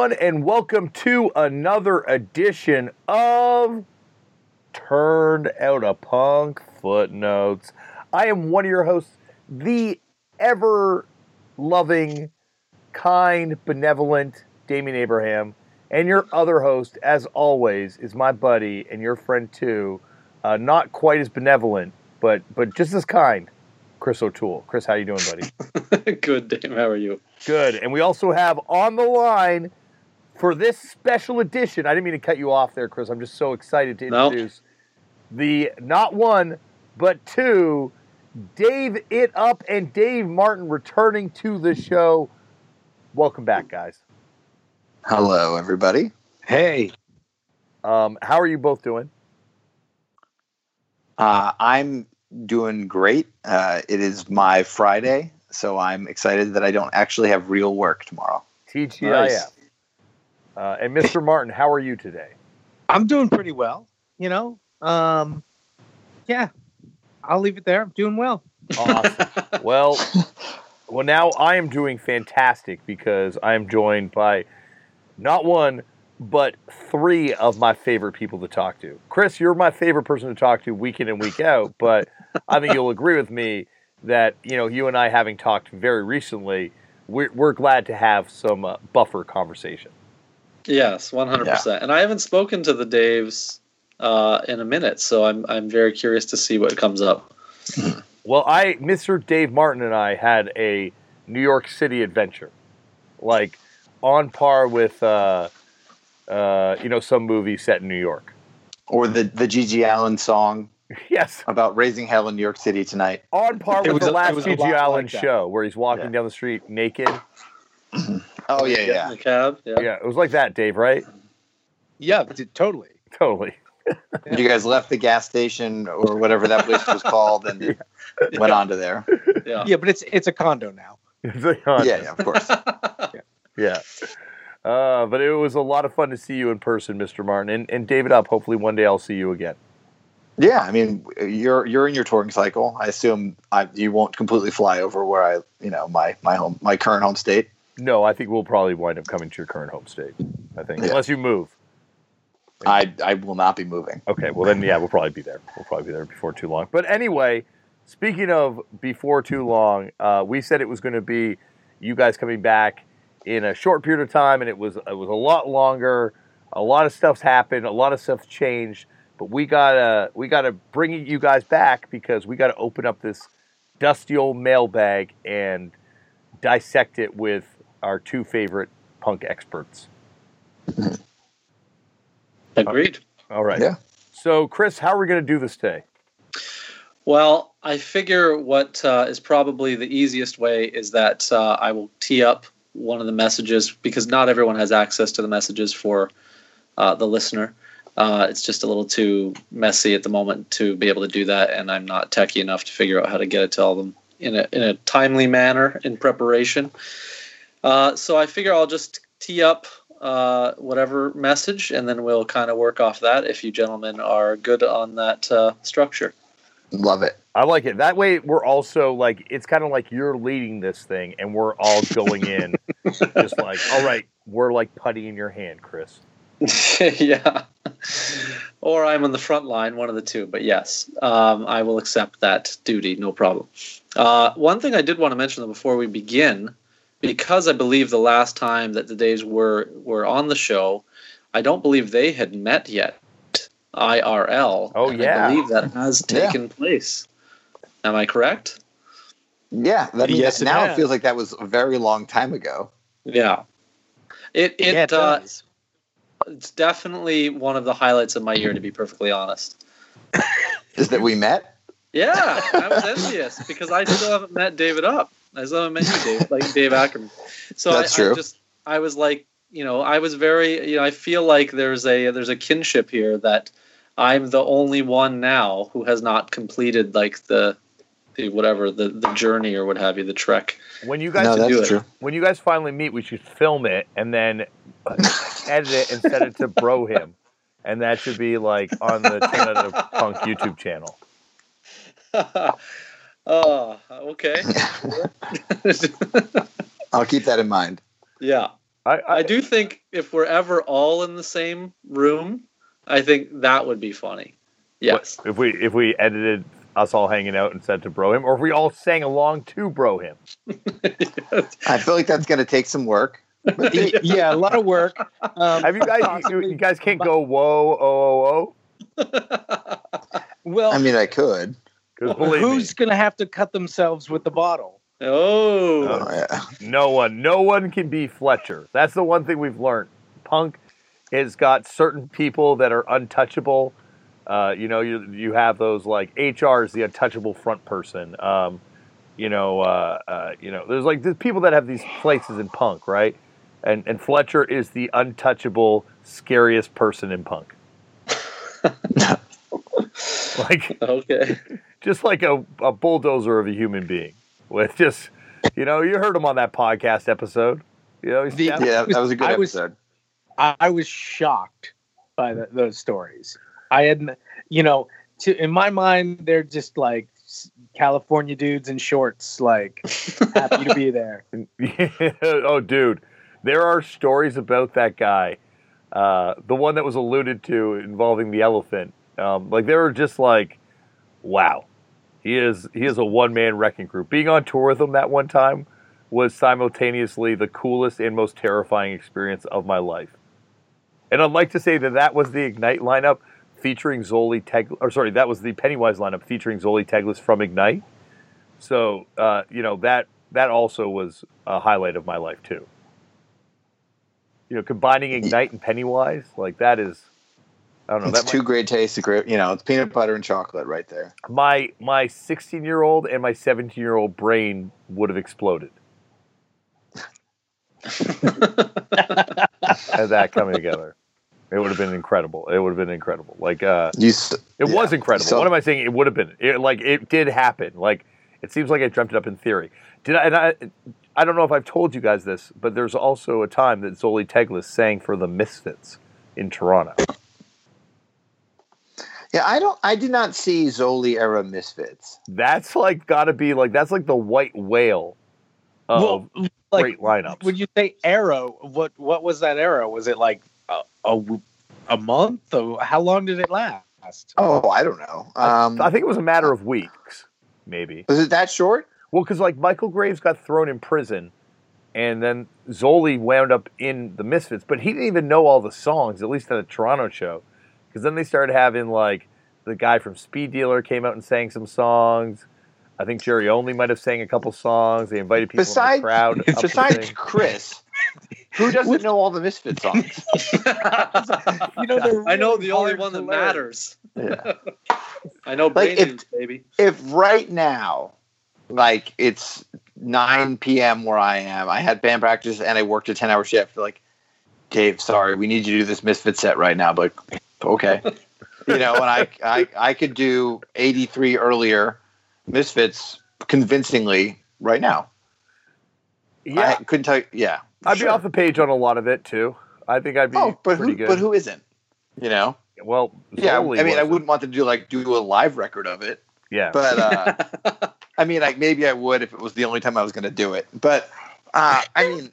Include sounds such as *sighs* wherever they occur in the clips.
everyone, and welcome to another edition of Turned Out a Punk Footnotes. I am one of your hosts, the ever loving, kind, benevolent Damian Abraham, and your other host, as always, is my buddy and your friend too. Uh, not quite as benevolent, but but just as kind, Chris O'Toole. Chris, how you doing, buddy? *laughs* Good, Dave. How are you? Good. And we also have on the line for this special edition. I didn't mean to cut you off there, Chris. I'm just so excited to No. introduce the not one but two Dave It Up and Dave Martin returning to the show. Welcome back, guys. Hello, everybody. Hey, Um, how are you both doing? Uh, I'm doing great. Uh, it is my Friday, so I'm excited that I don't actually have real work tomorrow. TGIF. Nice. Uh, and Mr. Martin, how are you today? I'm doing pretty well. You know, um, yeah, I'll leave it there. I'm doing well. Awesome. *laughs* well, well, now I am doing fantastic because I am joined by not one but three of my favorite people to talk to. Chris, you're my favorite person to talk to week in and week out, but I think you'll agree with me that you know you and I having talked very recently, we're, we're glad to have some uh, buffer conversation. Yes, one hundred percent. And I haven't spoken to the Daves uh, in a minute, so I'm I'm very curious to see what comes up. *laughs* Well, I, Mr. Dave Martin, and I had a New York City adventure, like on par with, uh, uh, you know, some movie set in New York. Or the the GG Allin song *laughs* Yes, about raising hell in New York City tonight. on par It with was the a- last was a G.G. Allin like show where he's walking Yeah. down the street naked. *clears throat* Oh yeah, yeah. the cab. Yeah. Yeah, it was like that, Dave. Right? Yeah, t- totally. *laughs* Totally. You guys left the gas station or whatever that place was called and *laughs* went on to there. Yeah. Yeah, but it's it's a condo now. *laughs* It's like, Yeah, yeah, of course. yeah. Uh, but it was a lot of fun to see you in person, Mr. Martin, and, and Dave It Up. Hopefully, one day I'll see you again. Yeah, I mean, you're you're in your touring cycle. I assume I, you won't completely fly over where I, you know, my my home, my current home state. No, I think we'll probably wind up coming to your current home state. I think, Yeah. unless you move. I I will not be moving. Okay, well then, yeah, we'll probably be there. We'll probably be there before too long. But anyway, speaking of before too long, uh, we said it was going to be you guys coming back in a short period of time, and it was it was a lot longer. A lot of stuff's happened. A lot of stuff's changed. But we gotta we gotta bring you guys back because we gotta open up this dusty old mailbag and dissect it with our two favorite punk experts. Agreed. All right. Yeah. So, Chris, how are we going to do this today? Well, I figure what uh, is probably the easiest way is that uh, I will tee up one of the messages because not everyone has access to the messages for uh, the listener. Uh, it's just a little too messy at the moment to be able to do that, and I'm not techie enough to figure out how to get it to all of them in a in a timely manner in preparation. Uh, so I figure I'll just tee up uh, whatever message, and then we'll kind of work off that. If you gentlemen are good on that uh, structure. Love it. I like it. That way, we're also like, it's kind of like you're leading this thing, and we're all going in, *laughs* just like, all right, we're like putty in your hand, Chris. *laughs* yeah. Or I'm on the front line, one of the two. But yes, um, I will accept that duty, no problem. Uh, one thing I did want to mention though before we begin, because I believe the last time that the days were were on the show, I don't believe they had met yet. IRL. Oh, yeah. I believe that has Yeah. taken place. Am I correct? Yeah, that, I mean, Yes, now has. it feels like that was a very long time ago. Yeah. It it, yeah, it uh, does. it's definitely one of the highlights of my year, to be perfectly honest. Is that we met? Yeah, I was envious because I still haven't met Dave It Up. I still haven't met you, Dave, like Dave Ackerman. So That's I, I just I was like, you know, I was very, you know, I feel like there's a there's a kinship here that I'm the only one now who has not completed like the the whatever the the journey or what have you, the trek. When you guys No, to do it. true. when you guys finally meet, we should film it and then uh, *laughs* edit it and send it to Bro Him, and that should be like on the Turn Out a Punk YouTube channel. *laughs* oh, okay. *laughs* I'll keep that in mind. yeah. I, I, I do think if we're ever all in the same room, I think that would be funny. Yes. If we if we edited us all hanging out and said to bro him, or if we all sang along to bro him. *laughs* I feel like that's going to take some work. But Y- yeah, a lot of work. Um, Have you guys? You, you guys can't go whoa oh oh oh Well, I mean, I could. Because believe who's going to have to cut themselves with the bottle? oh. Oh, yeah. no one, no one can be Fletcher. That's the one thing we've learned. Punk has got certain people that are untouchable. Uh, you know, you you have those like HR is the untouchable front person. Um, you know, uh, uh, you know, there's like there's people that have these places in punk, right? And and Fletcher is the untouchable, scariest person in punk. *laughs* *laughs* like Okay. Just like a, a bulldozer of a human being with just you know you heard him on that podcast episode you know he's The- down- Yeah, that was a good I episode. I, I was shocked by the, those stories. I hadn't, you know, to in my mind, they're just like California dudes in shorts, like *laughs* happy to be there. *laughs* oh dude there are stories about that guy uh, the one that was alluded to involving the elephant um, like they were just like wow he is he is a one-man wrecking crew. Being on tour with him that one time was simultaneously the coolest and most terrifying experience of my life. And i'd like to say that that was the ignite lineup featuring zoli Teg- or sorry that was the pennywise lineup featuring Zoli Teglas from ignite. So uh, you know that that also was a highlight of my life too. You know, combining Ignite and Pennywise, like that is, I don't know. It's That two great tastes of great, you know, it's peanut butter and chocolate right there. my my 16 year old and my 17 year old brain would have exploded *laughs* at that coming together. It would have been incredible. It would have been incredible. Like uh, You, it yeah. was incredible. What am I saying? It would have been. It, like it did happen. Like it seems like I dreamt it up in theory. Did I? And I, I don't know if I've told you guys this, but there's also a time that Zoli Teglas sang for the Misfits in Toronto. Yeah, I don't. I did not see Zoli era Misfits. That's like got to be like that's like the white whale of well, like great lineups. when you say arrow, what what was that arrow? Was it like a a, a month? Or how long did it last? Oh, I don't know. Um, I think it was a matter of weeks, maybe. was it that short? Well, because like Michael Graves got thrown in prison, and then Zoli wound up in the Misfits, but he didn't even know all the songs, at least at the Toronto show. Because then they started having like the guy from Speed Dealer came out and sang some songs. I think Jerry Only might have sang a couple songs. They invited people Besides, in the crowd. besides. Chris, who *laughs* doesn't know all the Misfit *laughs* songs? You know, they're I know the only one that learn. matters. Yeah. *laughs* I know Like, brain if- news, baby. If right now, like it's 9 p.m. where I am, I had band practice and I worked a 10 hour shift. Like, Dave, sorry, we need you to do this Misfit set right now. But okay, you know, and I, I, I could do 83 earlier Misfits convincingly right now. yeah, I couldn't tell you. Yeah, I'd sure. be off the page on a lot of it too. I think I'd be Oh, but pretty who, good. but who isn't? You know, Well, yeah. I mean, I wasn't. wouldn't want to do like do a live record of it, Yeah, but uh, *laughs* I mean, like maybe I would if it was the only time I was going to do it. But uh, I mean,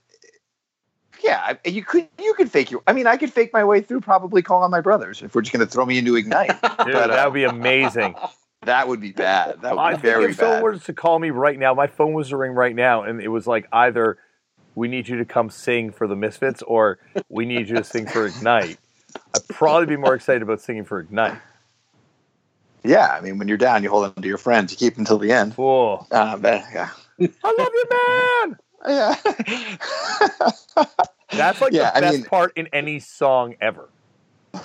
yeah, you could you could fake your. I mean, I could fake my way through probably calling on my brothers if we're just going to throw me into Ignite. *laughs* dude, but, uh, that would be amazing. that would be bad. That would I be very if someone bad. were to call me right now, my phone was to ring right now, and it was like either we need you to come sing for the Misfits or we need you to sing for Ignite. I'd probably be more excited about singing for Ignite. Yeah, I mean, when you're down, you hold on to your friends. You keep them till the end. Cool. Uh, but, yeah. I love you, man. Yeah. *laughs* That's like Yeah, the I best mean- part in any song ever.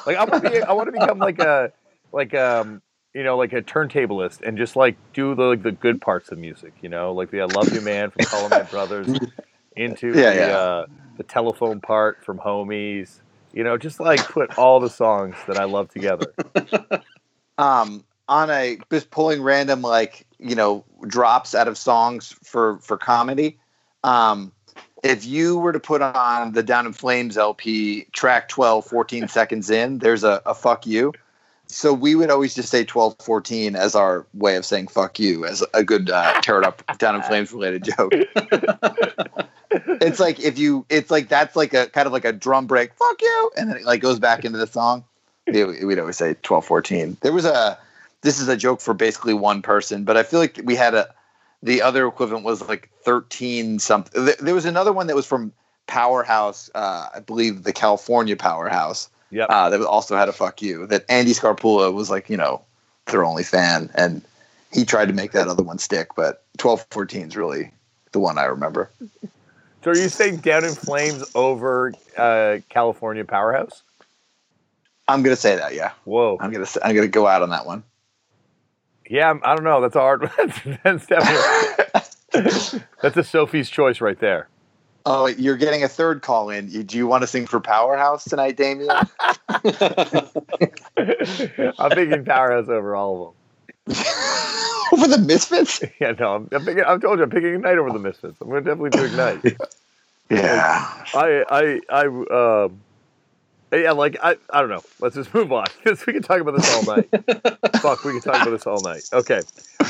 Like I want to be, I want to become like a, like um, you know, like a turntablist and just like do the like the good parts of music. You know, like the "I Love You, Man" from My Brothers, *laughs* into Yeah, the yeah. Uh, the telephone part from Homies. You know, just like put all the songs that I love together. *laughs* um, on a just pulling random like you know drops out of songs for for comedy. Um, if you were to put on the Down in Flames LP track 12, 14 *laughs* seconds in, there's a, a fuck you. So we would always just say 12, 14 as our way of saying fuck you as a good uh, tear it up Down in Flames related joke. *laughs* it's like if you, it's like that's like a kind of like a drum break, fuck you, and then it like goes back into the song. We'd always say 12, 14. There was a, this is a joke for basically one person, but I feel like we had a, the other equivalent was like 13 something. There- was another one that was from Powerhouse, uh, I believe the California Powerhouse, Yep. uh, that also had a fuck you. That Andy Scarpula was like, you know, their only fan, and he tried to make that other one stick, but 12, 14 is really the one I remember. So are you saying Down in Flames over uh, California Powerhouse? I'm gonna say that, yeah. Whoa. I'm gonna, I'm gonna go out on that one. Yeah, I'm- don't know. That's a hard. *laughs* that's definitely that's a Sophie's choice right there. Oh, you're getting a third call in. Do you want to sing for Powerhouse tonight, Damian? *laughs* *laughs* I'm picking Powerhouse over all of them. Over the Misfits? Yeah, no, I'm, I'm picking. I told you, I'm picking Ignite over the Misfits. I'm going to definitely do Ignite. Yeah. I, I, I, um, yeah, like I, I don't know. Let's just *laughs* move on *laughs* because we can talk about this all night. *laughs* Fuck, we can talk about this all night. Okay,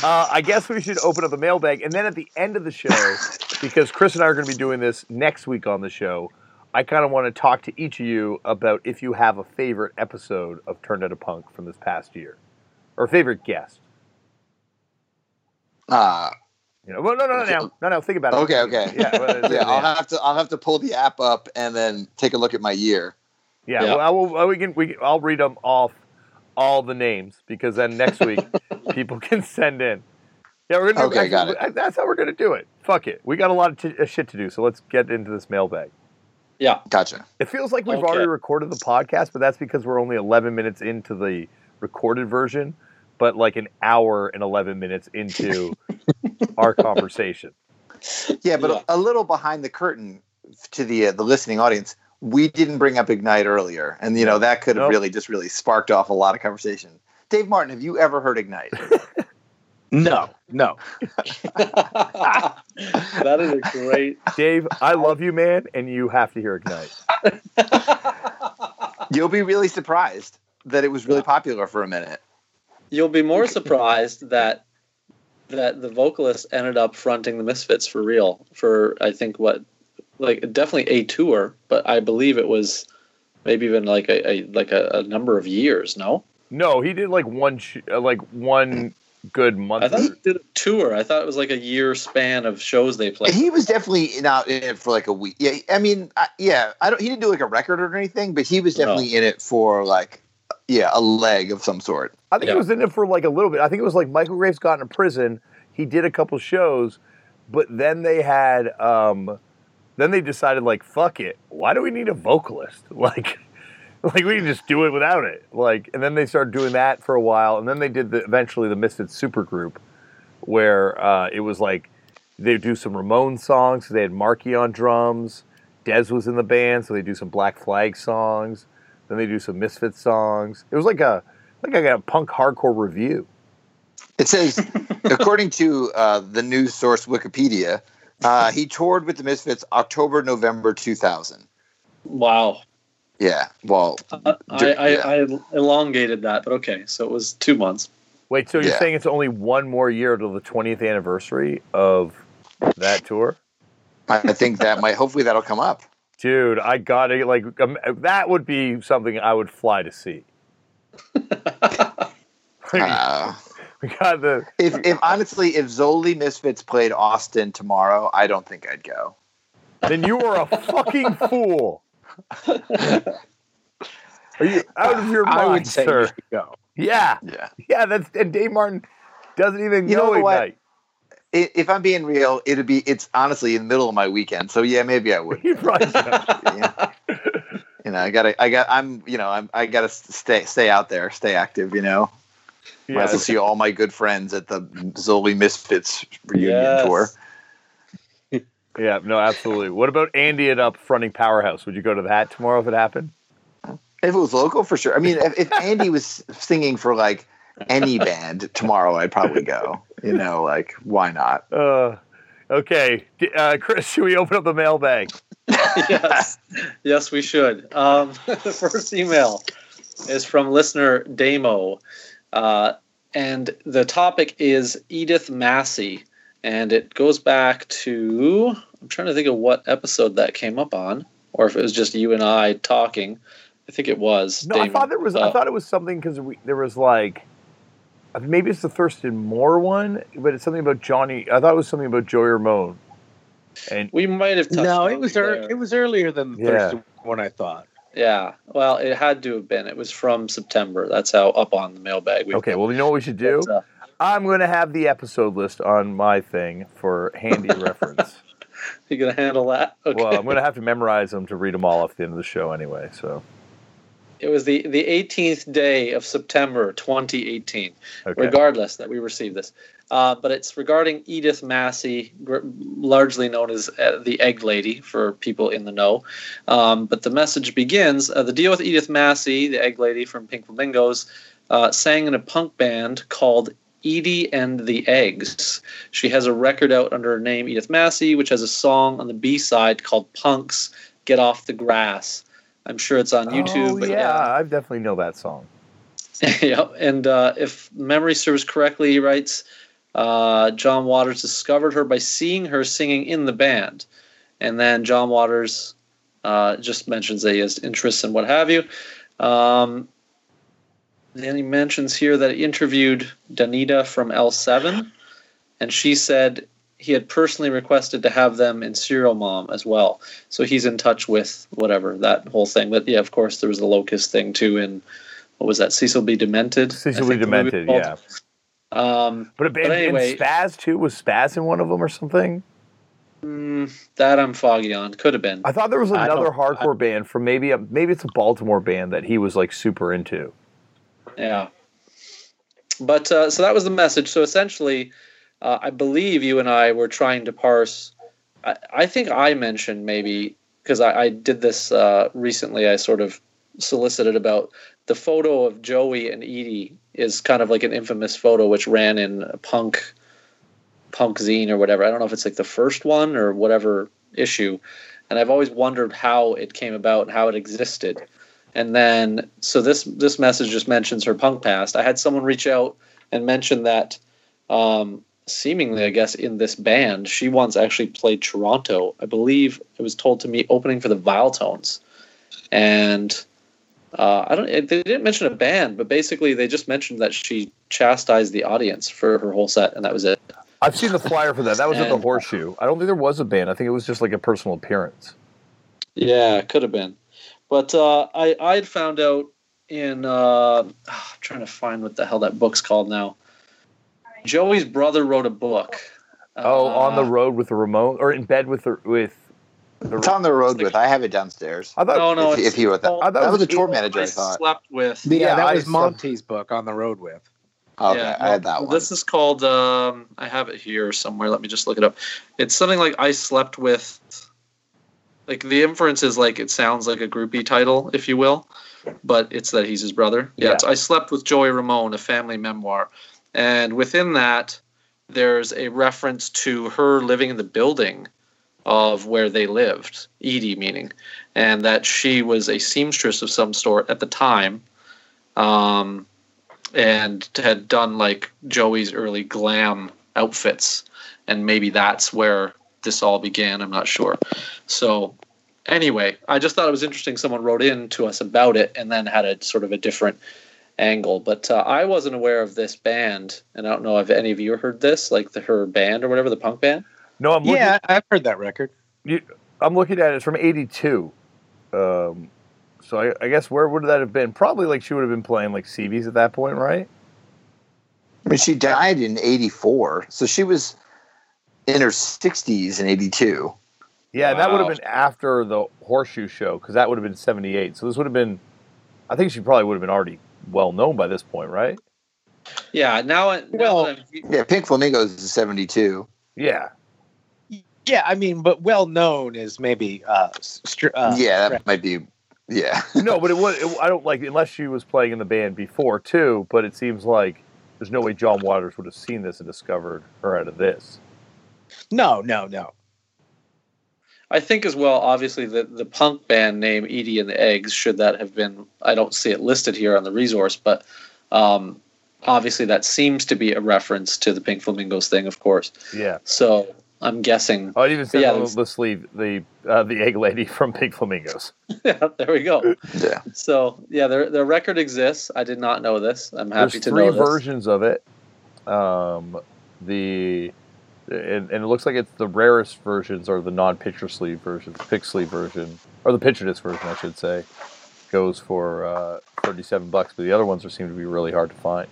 uh, I guess we should open up the mailbag, and then at the end of the show, because Chris and I are going to be doing this next week on the show, I kind of want to talk to each of you about if you have a favorite episode of Turned Out a Punk from this past year, or a favorite guest. Uh, You know, well, no, no, no, no, no, no. Think about it. okay, okay. Yeah, well, yeah, I'll have to I'll have to pull the app up and then take a look at my year. Yeah, Yeah. Well, I will, we can. We I'll read them off all the names because then next week *laughs* people can send in. Yeah, we're gonna. Do, Okay, got it. That's how we're gonna do it. Fuck it. We got a lot of t- uh, shit to do, so let's get into this mailbag. yeah. Gotcha. It feels like we've Okay. already recorded the podcast, but that's because we're only 11 minutes into the recorded version, but like an hour and 11 minutes into *laughs* our conversation. Yeah, but Yeah. A, a little behind the curtain to the uh, the listening audience. We didn't bring up Ignite earlier, and you know that could have Nope. really just really sparked off a lot of conversation. Dave Martin, have you ever heard Ignite? *laughs* No, no. *laughs* that is a great. *laughs* Dave, I love you, man, and you have to hear Ignite. You'll be really surprised that it was really popular for a minute. You'll be more surprised that that the vocalist ended up fronting the Misfits for real for I think what like definitely a tour, but I believe it was maybe even like a, a like a, a number of years. No, No, he did like one, sh- uh, like one good month. I thought he did a tour. I thought it was like a year span of shows they played. He was definitely not in it for like a week. Yeah, I mean, I, yeah, I don't. He didn't do like a record or anything, but he was No. definitely in it for like, yeah, a leg of some sort. I think Yeah. he was in it for like a little bit. I think it was like Michael Graves got in prison. He did a couple shows, but then they had, um, then they decided like, fuck it. Why do we need a vocalist? *laughs* Like, like we can just do it without it. Like, and then they started doing that for a while, and then they did the eventually the Misfits supergroup, where uh, it was like they do some Ramon songs. So they had Marky on drums. Dez was in the band, so they do some Black Flag songs. Then they do some Misfits songs. It was like a like I got a punk hardcore review. It says, *laughs* according to uh, the news source Wikipedia, uh, he toured with the Misfits October, November 2000. wow, Yeah, well, I, I, I, I elongated that, but okay, so it was two months. Wait, so you're Yeah. saying it's only one more year till the 20th anniversary of that tour? I I think that might. Hopefully, that'll come up. Dude, I gotta like um, that would be something I would fly to see. *laughs* *laughs* Uh, *laughs* we got the if, if honestly, if Zoli Misfits played Austin tomorrow, I don't think I'd go. then you are a fucking *laughs* fool. Are you out of your mind, I would say sir? go. Yeah, Yeah. yeah. That's and Dave Martin doesn't even You know what? If I'm being real, it'd be. It's honestly in the middle of my weekend, so yeah, maybe I would. *laughs* you probably. yeah. You know, I gotta, I got, I'm, you know, I'm, I gotta stay, stay out there, stay active. You know, might Yeah, as well see all my good friends at the Zoli Misfits reunion Yes. tour. *laughs* yeah, no, absolutely. What about Andy at up fronting Powerhouse? Would you go to that tomorrow if it happened? If it was local, for sure. I mean, if, if Andy was singing for like any *laughs* band tomorrow, I'd probably go. You know, like why not? Uh, okay, uh, Chris, should we open up the mailbag? yes, yes, we should. Um, the *laughs* first email is from listener Damo, uh, and the topic is Edith Massey, and it goes back to I'm trying to think of what episode that came up on, or if it was just you and I talking. I think it was. No, I thought there was. I Uh, thought it was something because there was like, uh, maybe it's the Thurston Moore one, but it's something about Johnny. I thought it was something about Joey Ramone. And we might have touched. No, it was there. ear- it was earlier than the Yeah. Thurston one. I thought. Yeah, well, it had to have been. It was from September. That's how up on the mailbag. we okay, well, you know what we should do? Uh, I'm going to have the episode list on my thing for handy *laughs* reference. you gonna handle that? Okay. Well, I'm going to have to memorize them to read them all off the end of the show anyway. So, It was the the 18th day of September 2018. okay. Regardless that we received this, uh, but it's regarding Edith Massey, gr- largely known as uh, the Egg Lady for people in the know. Um, but the message begins: uh, the deal with Edith Massey, the Egg Lady from Pink Flamingos, uh, sang in a punk band called Edie and the Eggs. She has a record out under her name Edith Massey, which has a song on the B side called "Punks Get Off the Grass." I'm sure it's on YouTube. Oh, but yeah, I definitely know that song. *laughs* yeah, and uh, if memory serves correctly, he writes, uh, John Waters discovered her by seeing her singing in the band, and then John Waters uh, just mentions that he has interests and what have you. Um, then he mentions here that he interviewed Donita from L7, and she said he had personally requested to have them in Serial Mom as well. So he's in touch with whatever that whole thing. But yeah, of course, there was the locust thing too in what was that? Cecil B. Demented. Cecil B. think the movie Demented, yeah. Um, But, it, But anyway- Spaz too was Spaz in one of them or something. mm, that I'm foggy on. Could have been. I thought there was another hardcore band from maybe a, maybe it's a Baltimore band that he was like super into. Yeah. But uh, so that was the message. So essentially, uh, I believe you and I were trying to parse. I, I think I mentioned maybe because I, I did this uh, recently. I sort of solicited about the photo of Joey and Edie is kind of like an infamous photo which ran in punk punk zine or whatever. I don't know if it's like the first one or whatever issue. And I've always wondered how it came about and how it existed. And then so this this message just mentions her punk past. I had someone reach out and mention that um, seemingly, I guess, in this band, she once actually played Toronto. I believe it was told to me opening for the Viletones. And uh, I don't. They didn't mention a band, but basically they just mentioned that she chastised the audience for her whole set, and that was it. I've seen the flyer for that. That was at the Horseshoe. I don't think there was a band. I think it was just like a personal appearance. Yeah, could have been. But uh, I I had found out in uh, I'm trying to find what the hell that book's called now. Joey's brother wrote a book. Oh, on the Uh, road with the remote, or in bed with the with. The, It's on the road with. I have it downstairs. I thought No, no, if, it's if you wrote that, I thought that it was a tour manager. I I thought. slept with. Yeah, Yeah, that I was saw- Monte's book on the road with. Okay, Yeah, I had that well, one. This is called. Um, I have it here somewhere. Let me just look it up. It's something like I slept with. Like the inference is like it sounds like a groupie title, if you will, but it's that he's his brother. Yeah, Yeah. it's I slept with Joey Ramone, a family memoir, and within that, there's a reference to her living in the building of where they lived, Edie meaning, and that she was a seamstress of some sort at the time. Um, and had done like Joey's early glam outfits, and maybe that's where this all began. I'm not sure. So, anyway, I just thought it was interesting. Someone wrote in to us about it, and then had a sort of a different angle. But uh, I wasn't aware of this band, and I don't know if any of you heard this, like the her band or whatever, the punk band. No, I'm looking. Yeah, I've heard that record. I'm looking at it. It's from '82. Um, so I, I guess where would that have been? Probably like she would have been playing like CBs at that point, right? I mean, she died in '84, so she was in her 60s in '82. Yeah, and that would have been after the Horseshoe show because that would have been '78. So this would have been. I think she probably would have been already well known by this point, right? Yeah. Now, now Well- that I'm- Yeah, Pink Flamingos is '72. Yeah. Yeah, I mean, but well known is maybe. Uh, str- uh, yeah, that might be. Yeah, *laughs* No, but it was. It, I don't like unless she was playing in the band before too. But it seems like there's no way John Waters would have seen this and discovered her out of this. No, no, no. I think as well, obviously, the, the punk band name Edie and the Eggs, should that have been, I don't see it listed here on the resource, but um, obviously that seems to be a reference to the Pink Flamingos thing, of course. Yeah. So I'm guessing. Oh, it even says Yeah, on the sleeve the uh, the egg lady *laughs* from Pink Flamingos. *laughs* yeah, there we go. Yeah. So yeah, their their record exists. I did not know this. I'm happy There's to three know this. versions of it. Um, the and, and it looks like it's the rarest versions are the non-picture sleeve versions. The pick sleeve version or the picture disc version, I should say, goes for uh, thirty-seven bucks. But the other ones are, seem to be really hard to find.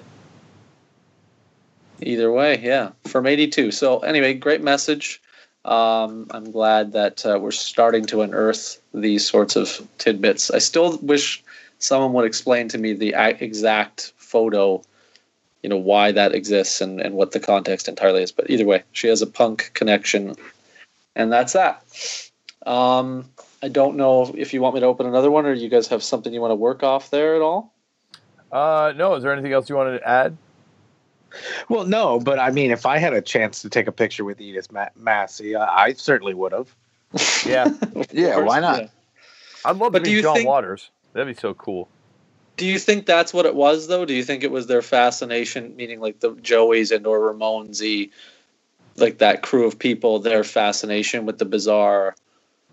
Either way, yeah, from 82. So anyway, great message. Um, I'm glad that uh, we're starting to unearth these sorts of tidbits. I still wish someone would explain to me the exact photo, you know, why that exists and, and what the context entirely is. But either way, she has a punk connection, and that's that. Um, I don't know if you want me to open another one or you guys have something you want to work off there at all. Uh, no, is there anything else you wanted to add? Well, no, but I mean, if I had a chance to take a picture with Edith Ma- Massey, I, I certainly would have. Yeah, *laughs* Yeah, Of course, why not? yeah. I'd love But to meet John think- Waters. That'd be so cool. Do you think that's what it was, though? Do you think it was their fascination, meaning like the Joeys and or Ramonesy, like that crew of people, their fascination with the bizarre,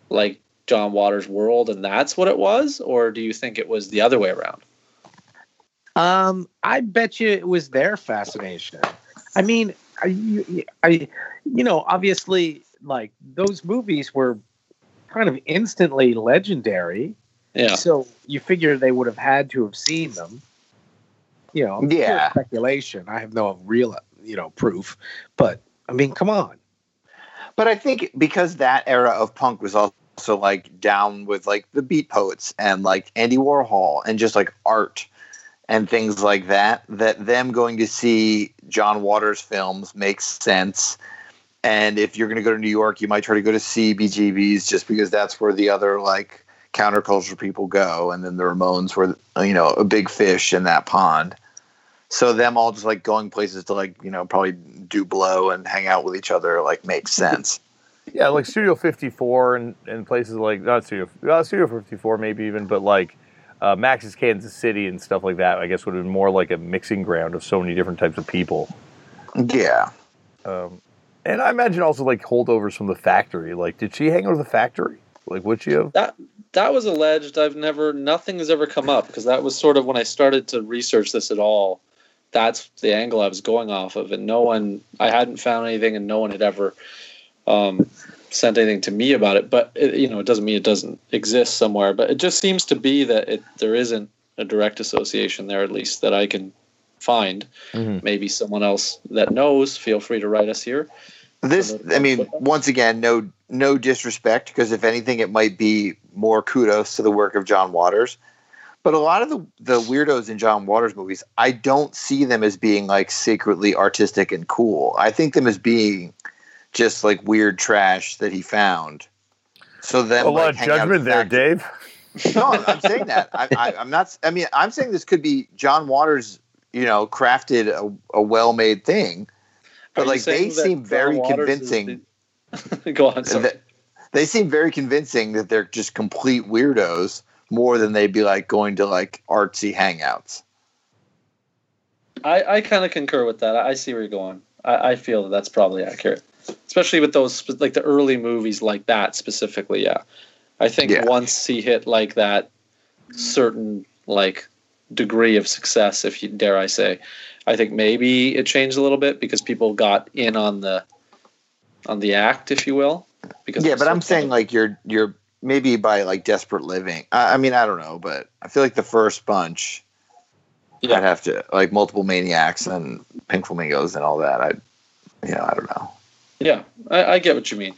like John Waters world, and that's what it was, or do you think it was the other way around? Um, I bet you it was their fascination. I mean, I, I, you know, obviously, like those movies were kind of instantly legendary. Yeah, So you figure they would have had to have seen them. You know, Yeah. speculation. I have no real, you know, proof. But I mean, come on. But I think because that era of punk was also like down with like the beat poets and like Andy Warhol and just like art and things like that, that them going to see John Waters films makes sense. And if you're going to go to New York, you might try to go to CBGB's just because that's where the other like counterculture people go. And then the Ramones were, you know, a big fish in that pond. So them all just like going places to like, you know, probably do blow and hang out with each other like makes *laughs* sense. Yeah, like Studio 54 and, and places like not Studio uh, Studio 54 maybe even, but like uh, Max's Kansas City and stuff like that. I guess would have been more like a mixing ground of so many different types of people. Yeah. Um, and I imagine also like holdovers from the factory. Like, did she hang out with the factory? Like, would she have? that that was alleged. I've never, nothing has ever come up because that was sort of when I started to research this at all. That's the angle I was going off of, and no one, I hadn't found anything, and no one had ever um, sent anything to me about it. But it, you know, it doesn't mean it doesn't exist somewhere. But it just seems to be that it there isn't a direct association there, at least that I can find. Mhm. Maybe someone else that knows, feel free to write us here. This, I mean, once again, no, no disrespect, because if anything, it might be more kudos to the work of John Waters. But a lot of the the weirdos in John Waters movies, I don't see them as being like secretly artistic and cool. I think them as being just like weird trash that he found. So then, a lot like, of judgment there, the Dave. no, I'm, I'm *laughs* saying that. I, I, I'm not. I mean, I'm saying this could be John Waters. You know, crafted a, a well-made thing, but you like they seem John very Waters convincing. the- *laughs* Go on. Sorry. that- they seem very convincing that they're just complete weirdos more than they'd be like going to like artsy hangouts. I, I kind of concur with that. I see where you're going. I, I feel that that's probably accurate, especially with those like the early movies like that specifically. Yeah, I think Yeah. once he hit like that certain like degree of success, if you dare I say, I think maybe it changed a little bit because people got in on the on the act, if you will. Because yeah, but I'm saying kind like you're you're maybe by like desperate living. I, I mean, I don't know, but I feel like the first bunch, Yeah. I'd have to like multiple maniacs and pink flamingos and all that. I, you know, I don't know. Yeah, I, I get what you mean,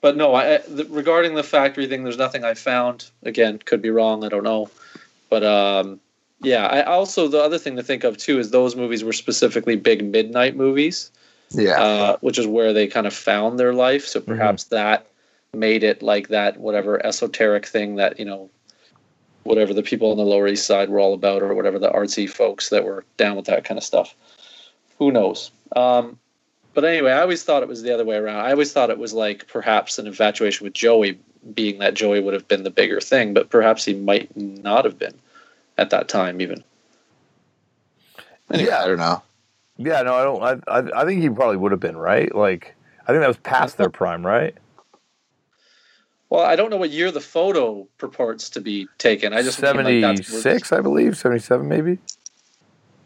but no, I, the, regarding the factory thing, there's nothing I found. Again, could be wrong. I don't know, but um, yeah. I also the other thing to think of too is those movies were specifically big midnight movies, Yeah, uh, which is where they kind of found their life. So perhaps that made it like that whatever esoteric thing that you know, whatever the people on the Lower East Side were all about, or whatever the artsy folks that were down with that kind of stuff. Who knows? Um, but anyway, I always thought it was the other way around. I always thought it was like perhaps an infatuation with Joey, being that Joey would have been the bigger thing, but perhaps he might not have been at that time even. yeah, I don't know. Yeah, no, I don't. I, I, I think he probably would have been right. Like, I think that was past their prime, right? Well, I don't know what year the photo purports to be taken. I just mean, like, 76, I believe, 77 maybe.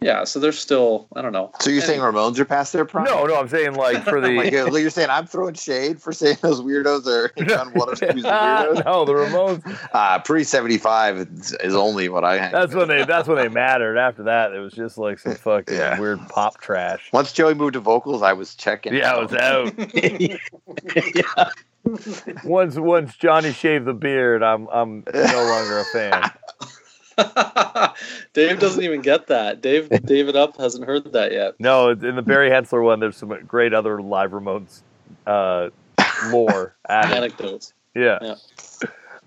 Yeah, so they're still. I don't know. So you're saying Anyway. Ramones are past their prime? No, no, I'm saying like for the *laughs* Like, you're saying I'm throwing shade for saying those weirdos are on Water Scoops weirdos? no, the Ramones. *laughs* Uh, pre 75 is, is only what I hang. That's when they. That's when they mattered. After that, it was just like some fucking Yeah. weird pop trash. Once Joey moved to vocals, I was checking. Yeah, I was out. yeah. *laughs* once once Johnny shaved the beard, I'm I'm no longer a fan. *laughs* Dave doesn't even get that. Dave *laughs* Dave It Up hasn't heard that yet. No, in the Barry Henssler one, there's some great other live Ramones uh, lore. *laughs* Anecdotes. Yeah. Yeah.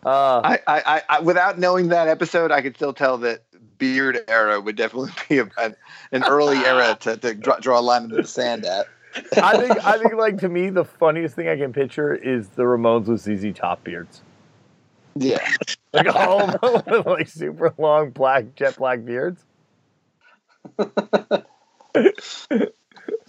Uh, I, I, I, I, without knowing that episode, I could still tell that beard era would definitely be a, an, an early era to, to draw, draw a line in the sand at. I think I think like to me the funniest thing I can picture is the Ramones with ZZ Top beards. Yeah. Like all of them with like super long black jet black beards. *laughs*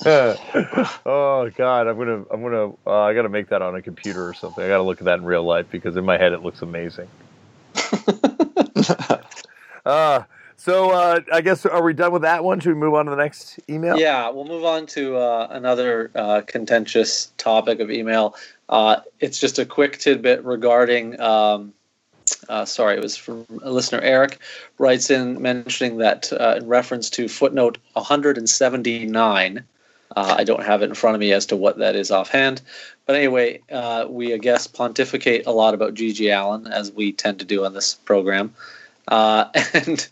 oh god, I'm gonna I'm gonna uh, I gotta make that on a computer or something. I gotta look at that in real life because in my head it looks amazing. *laughs* uh, so uh, I guess are we done with that one? Should we move on to the next email? Yeah, we'll move on to uh, another uh, contentious topic of email. Uh, it's just a quick tidbit regarding. Um, uh, sorry, it was from a listener. Eric writes in mentioning that uh, in reference to footnote 179. Uh, I don't have it in front of me as to what that is offhand, but anyway, uh, we I guess pontificate a lot about GG Allin as we tend to do on this program, uh, *laughs* and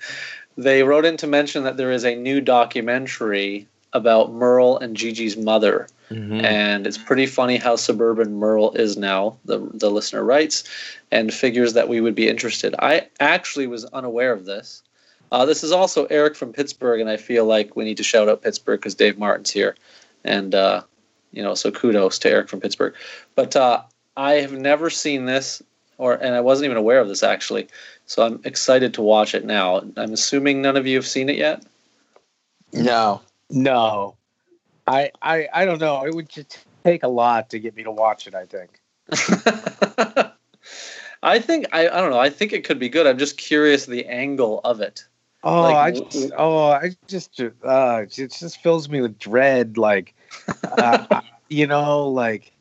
they wrote in to mention that there is a new documentary about Merle and GG's mother, Mhm. and it's pretty funny how suburban Merle is now. The the listener writes, and figures that we would be interested. I actually was unaware of this. Uh, this is also Eric from Pittsburgh, and I feel like we need to shout out Pittsburgh because Dave Martin's here, and uh, you know, so kudos to Eric from Pittsburgh. But uh, I have never seen this, or and I wasn't even aware of this actually. So I'm excited to watch it now. I'm assuming none of you have seen it yet. No. No, I, I I don't know. It would just take a lot to get me to watch it. I think. *laughs* I think I, I don't know. I think it could be good. I'm just curious the angle of it. Oh, Like, I just, oh, I just, uh, it just fills me with dread. Like, *laughs* uh, you know, like,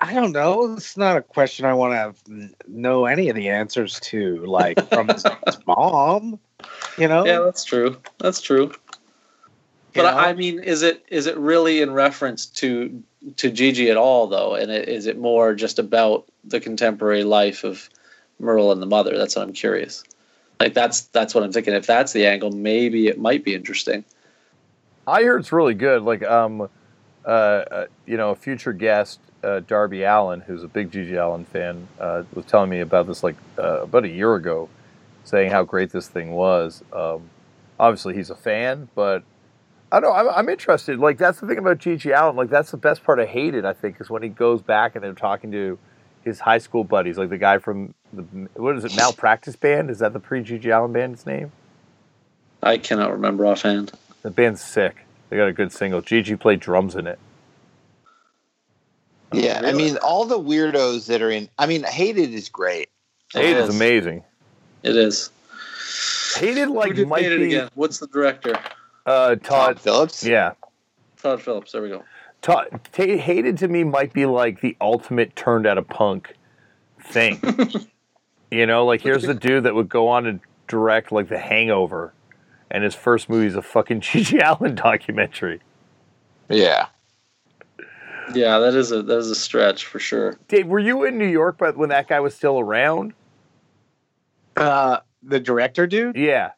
I don't know. It's not a question I want to have, know any of the answers to, like, from his *laughs* mom. You know, Yeah, that's true. That's true. But You I I mean, is it is it really in reference to to Gigi at all, though? And it, is it more just about the contemporary life of Merle and the mother? That's what I'm curious. Like that's that's what I'm thinking. If that's the angle, maybe it might be interesting. I heard it's really good. Like, um, uh, uh, you know, a future guest, uh, Darby Allen, who's a big GG Allin fan, uh, was telling me about this like uh, about a year ago, saying how great this thing was. Um, obviously, he's a fan, but I don't know. I'm, I'm interested. Like, that's the thing about GG Allin. Like, that's the best part I hated. I think is when he goes back and they're talking to his high school buddies, like the guy from the what is it, Malpractice Band? Is that the pre GG Allin band's name? I cannot remember offhand. The band's sick. They got a good single. GG played drums in it. Yeah. I mean, all the weirdos that are in, I mean, Hated is great. It Hated is is. amazing. It is. Hated Who like did might Hate It be again? What's the director? Uh Todd Todd. Phillips. Yeah, Todd Phillips. There we go. Todd. Ta hated to me might be like the ultimate turned out of punk thing. *laughs* you know, like here's the dude that would go on to direct like The Hangover, and his first movie is a fucking *laughs* GG Allin documentary. Yeah. Yeah, that is a that is a stretch for sure. Dave, were you in New York, but when that guy was still around? uh, the director dude. Yeah.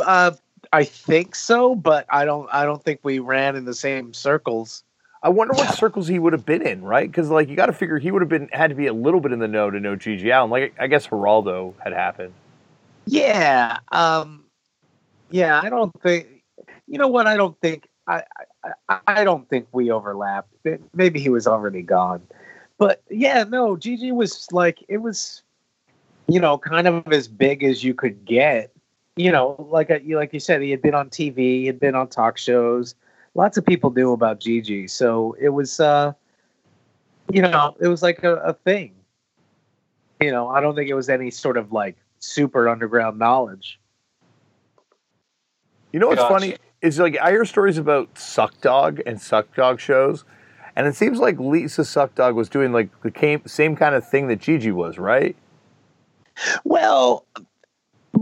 Uh, I think so, but I don't. I don't think we ran in the same circles. I wonder what circles he would have been in, right? Because like you got to figure he would have been had to be a little bit in the know to know GG Allin. Like I guess Geraldo had happened. Yeah. Um. Yeah, I don't think. You know what? I don't think. I. I, I don't think we overlapped. Maybe he was already gone. But yeah, no. GG was like it was. You know, kind of as big as you could get. You know, like I, like you said, he had been on TV, he had been on talk shows. lots of people knew about GG, so it was, uh, you know, it was like a, a thing. You know, I don't think it was any sort of like super underground knowledge. You know what's Gotcha. funny is like I hear stories about Suckdog and Suckdog shows, and it seems like Lisa Suckdog was doing like the same kind of thing that GG was, right? Well,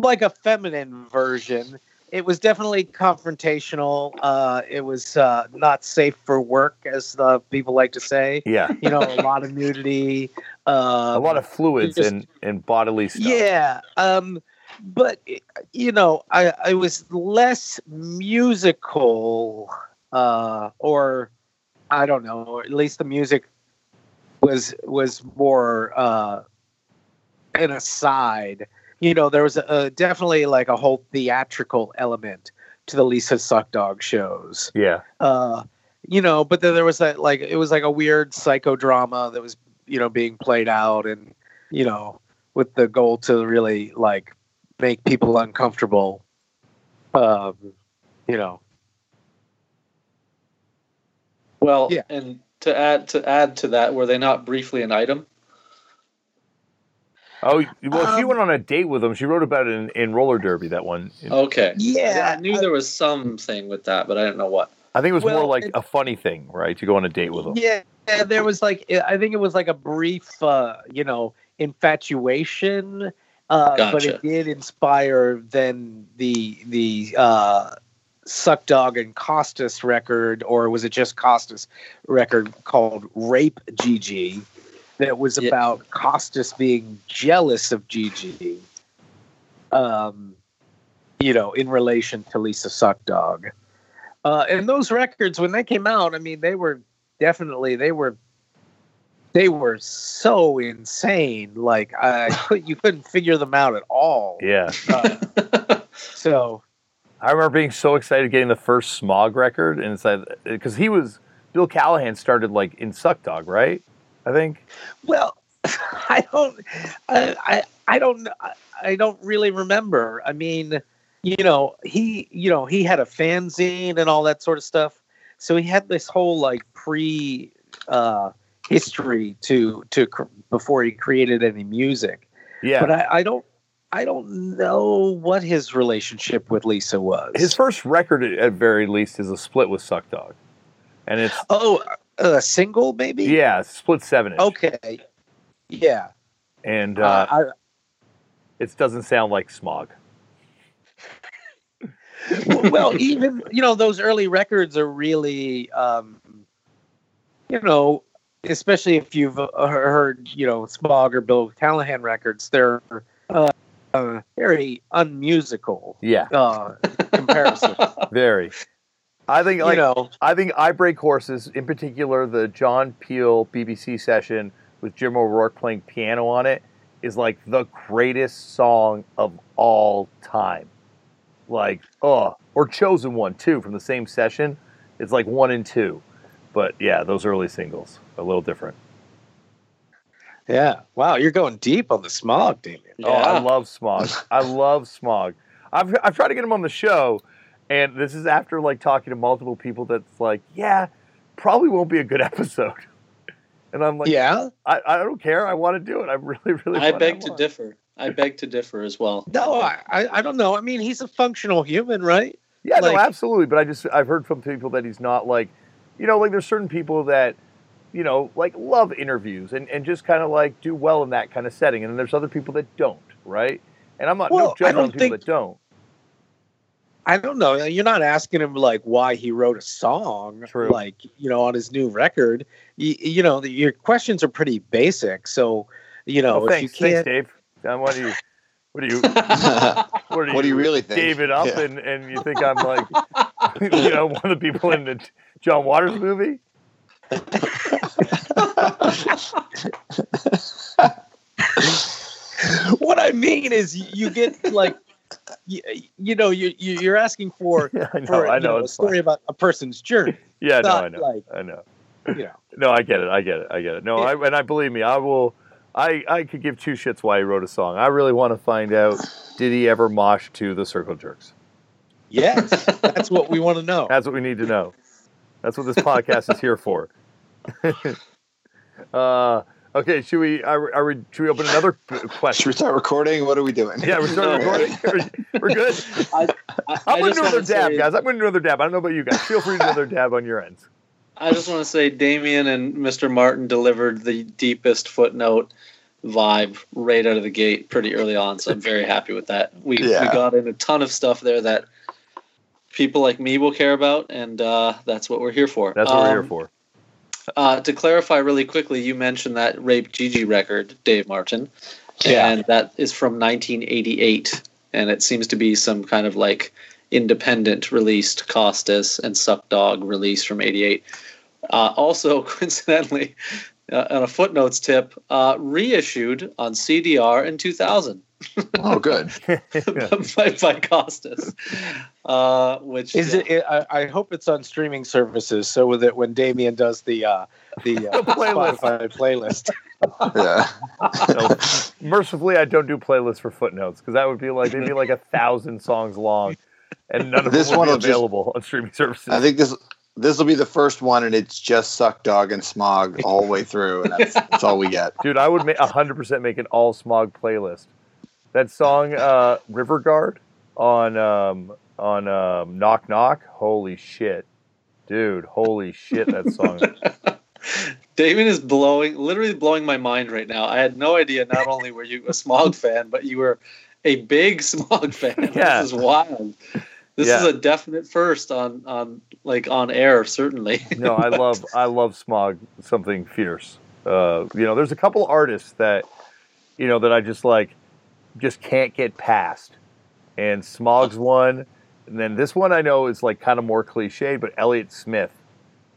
like a feminine version. It was definitely confrontational. Uh, it was uh, not safe for work, as uh, people like to say. Yeah, You know, a lot of nudity. Uh, *laughs* a lot of fluids just- and and bodily stuff. Yeah. Um, but you know, I I was less musical, uh, or I don't know, or at least the music was was more uh, an aside. You know, there was a, a definitely like a whole theatrical element to the Lisa Suckdog shows yeah, uh you know but then there was that like it was like a weird psychodrama that was you know being played out and you know with the goal to really like make people uncomfortable um you know Well, Yeah. and to add to add to that, were they not briefly an item? Oh well, she Um, went on a date with him. She wrote about it in, in roller derby. That one. Okay. yeah I knew there was something with that, but I didn't know what. I think it was more like it- a funny thing, right? To go on a date with him. yeah there was like i think it was like a brief uh you know infatuation uh but it did inspire then the the uh Suckdog and Costes record or was it just Costes record called rape gg that was Yeah. about Costes being jealous of gg um you know in relation to lisa Suckdog uh and those records when they came out i mean they were definitely they were they were so insane like i could *laughs* you couldn't figure them out at all Yeah, Uh, *laughs* so I remember being so excited getting the first Smog record, and it's like because he was Bill Callahan started like in Suckdog, right? I think. well *laughs* i don't I, I i don't I- i don't really remember i mean you know he you know he had a fanzine and all that sort of stuff so he had this whole like pre uh history to to cr- before he created any music Yeah. but I, I don't I don't know what his relationship with Lisa was. His first record, at very least, is a split with Suckdog, and it's oh, a single maybe. yeah, split seven Okay. Yeah. and Uh, uh, I, it doesn't sound like Smog. well, *laughs* even you know those early records are really, um, you know, especially if you've uh, heard you know Smog or Bill Callahan records, they're uh, uh, very unmusical Yeah, uh, comparison. *laughs* very. I think like you know, I think I Break Horses, in particular, the John Peel BBC session with Jim O'Rourke playing piano on it, is like the greatest song of all time. Like, oh, or Chosen One too from the same session. It's like one and two, but yeah, those early singles a little different. yeah. Wow, you're going deep on the Smog, Damian. Oh, I love Smog. I love Smog. I've I've tried to get him on the show, and this is after like talking to multiple people. That's like, yeah, probably won't be a good *laughs* episode. And I'm like, yeah. I, I don't care. I want to do it. I really, really. I beg to differ. I beg to differ as well. No, I, I I don't know. I mean, he's a functional human, right? Yeah, no, absolutely. But I just I've heard from people that he's not like, you know, like there's certain people that, you know, like love interviews and and just kind of like do well in that kind of setting, and then there's other people that don't, right? And I'm not Well, no I judgment on people think- that don't. I don't know. You're not asking him like why he wrote a song, True. like you know, on his new record. You, you know, the, your questions are pretty basic. So, you know, if thanks, you thanks, can't, Dave. Um, what do you, what do you, *laughs* what what do you, do you really think? Dave It Up, Yeah. and and you think I'm like, *laughs* you know, one of the people in the John Waters movie? *laughs* what I mean is, you, you get like, you, you know, you, you you're asking for *laughs* Yeah, I know. for I you know. a story fine. about a person's journey. *laughs* Yeah, no, I know. like- I know. You know, No, I get it. I get it. I get it. No, I, and I believe me, I will. I I could give two shits why he wrote a song. I really want to find out. Did he ever mosh to the Circle Jerks? yes, *laughs* that's what we want to know. That's what we need to know. That's what this podcast is here for. uh, okay, should we, are, are we? Should we open another question? Should we start recording? What are we doing? Yeah, we're starting recording. we're good. *laughs* I, I, I'm gonna do another dab, say- guys. I'm gonna do another dab. I don't know about you guys. Feel free to do another dab on your ends. I just want to say Damian and Mr. Martin delivered the deepest footnote vibe right out of the gate pretty early on, so I'm very happy with that. We Yeah. we got in a ton of stuff there that people like me will care about, and uh, that's what we're here for. That's what we're here Um, for. Uh, to clarify really quickly, you mentioned that Rape GG record, Dave Martin, Yeah. and that is from 1988, and it seems to be some kind of like independent released Costes and Suckdog release from 88. Uh, also, *laughs* coincidentally, uh, on a footnotes tip, uh, reissued on CDR in 2000 Oh, good. *laughs* by, by Costes, uh, which Is yeah. it? it I, I hope it's on streaming services, so that when Damian does the uh, the, *laughs* uh, The playlist. Spotify playlist, Yeah. *laughs* No, mercifully, I don't do playlists for footnotes because that would be like they'd be like a thousand songs long, and none of This them one would will be just- available on streaming services. I think this this will be the first one, and it's just Suckdog and smog all the way through, and that's, that's all we get. Dude, I would make hundred percent make an all smog playlist. That song, uh, River Guard on um, on um, Knock Knock. Holy shit, dude! Holy shit, that song. *laughs* David is blowing, literally blowing my mind right now. I had no idea. Not only were you a Smog fan, but you were a big *laughs* Smog fan. Yeah. This is wild. This Yeah. is a definite first on on like on air, certainly. no, I *laughs* love I love Smog something fierce. Uh, you know, there's a couple artists that you know that I just like just can't get past. And Smog's one, and then this one I know is like kind of more cliche, but Elliott Smith.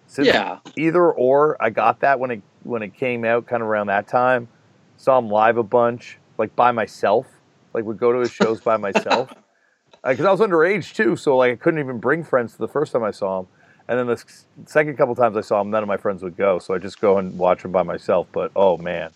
Since yeah, either or, I got that when it when it came out, kind of around that time. Saw him live a bunch, like by myself. Like would go to his shows by myself, *laughs* because I was underage too. So like I couldn't even bring friends the first time I saw him. And then the s- second couple times I saw him, none of my friends would go. So I just go and watch him by myself. But oh man,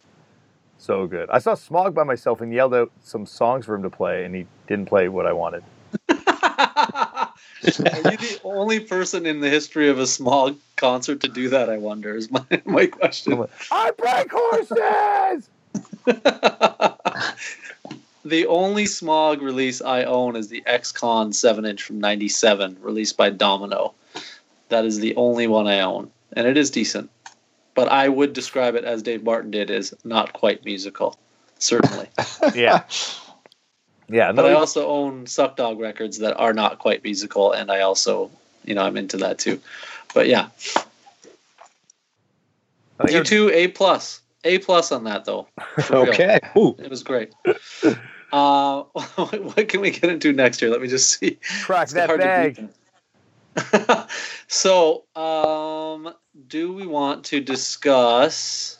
so good. I saw Smog by myself and yelled out some songs for him to play, and he didn't play what I wanted. Are you the only person in the history of a Smog concert to do that? I wonder. Is my *laughs* my question. I break horses. *laughs* the only Smog release I own is the X-Con 7-inch from 97, released by Domino. That is the only one I own, and it is decent. But I would describe it as Dave Martin did as not quite musical, certainly. *laughs* Yeah, yeah. but I also own Suckdog records that are not quite musical, and I also, you know, I'm into that too. But yeah, you two A plus, A plus on that though. *laughs* Okay. Ooh, It was great. Uh, *laughs* what can we get into next year? Let me just see. crack that bag. so, um, do we want to discuss?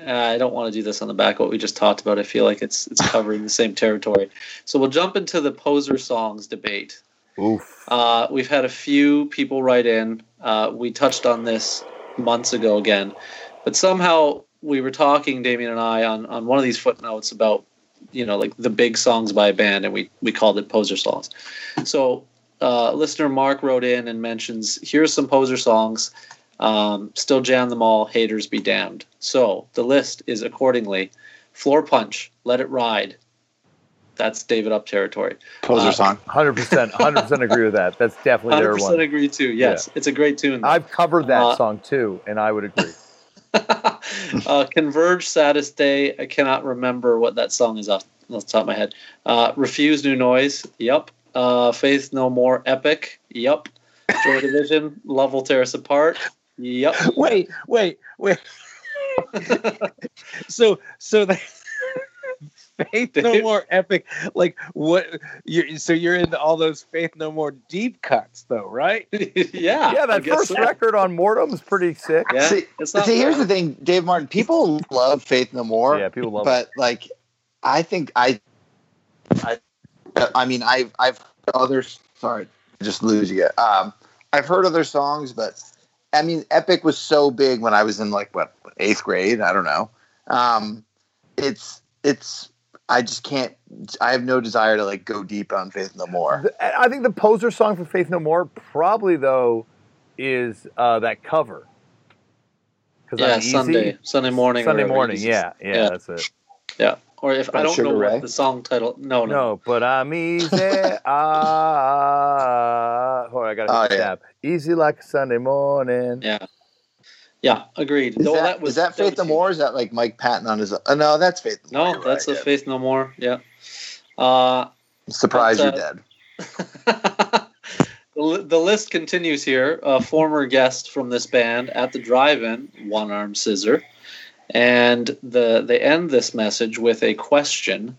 Uh, I don't want to do this on the back. of What we just talked about. I feel like it's it's covering the same territory. So we'll jump into the poser songs debate. Oof. Uh, we've had a few people write in. Uh, we touched on this months ago again, but somehow we were talking, Damian and I, on, on one of these footnotes about, you know, like the big songs by a band, and we, we called it poser songs. So uh, listener Mark wrote in and mentions, here's some poser songs. Um, still jam them all, haters be damned. So the list is accordingly Floorpunch, Let It Ride. That's Dave It Up territory. Poser Uh, song. Hundred percent, hundred percent agree with that. That's definitely their one. 100% agree too. Yes, it's a great tune. I've covered that Uh, song too, and I would agree. *laughs* uh, Converge, Saddest Day. I cannot remember what that song is off, off the top of my head. Uh, Refuse, New Noise. Yep. Uh, Faith No More, Epic. Yep. Joy *laughs* Division, Love Will Tear Us Apart. Yep. wait, wait, wait. *laughs* So, so the *laughs* Faith No More epic. Like what? You're, so you're into all those Faith No More deep cuts, though, right? yeah. yeah, that first so. record on Mordam is pretty sick. Yeah, see, see, here's the thing, Dave Martin. People love Faith No More. Yeah, people love but like i think i i i mean i've i've heard others sorry just lose you. um i've heard other songs but i mean epic was so big when i was in like what eighth grade i don't know um it's it's i just can't i have no desire to like go deep on faith no more I think the poser song for Faith No More probably though is uh, that cover. 'Cause Yeah, Sunday, Sunday morning. Sunday morning. Yeah, yeah, Yeah. that's it. yeah. Or if By I don't Sugar know Ray? what the song title. No, no. No, but I'm easy. *laughs* ah, hold on, I got to Oh, hit yeah. Easy like a Sunday morning. Yeah. Yeah, agreed. Is No, that, was is that Faith No was- More? Is that like Mike Patton on his? Uh, no, that's Faith No More. No, You're that's right, a yeah. Faith No More. Yeah. Uh, I'm surprised you're uh, dead. *laughs* the list continues here. A former guest from this band at the drive-in, One Arm Scissor, and the they end this message with a question,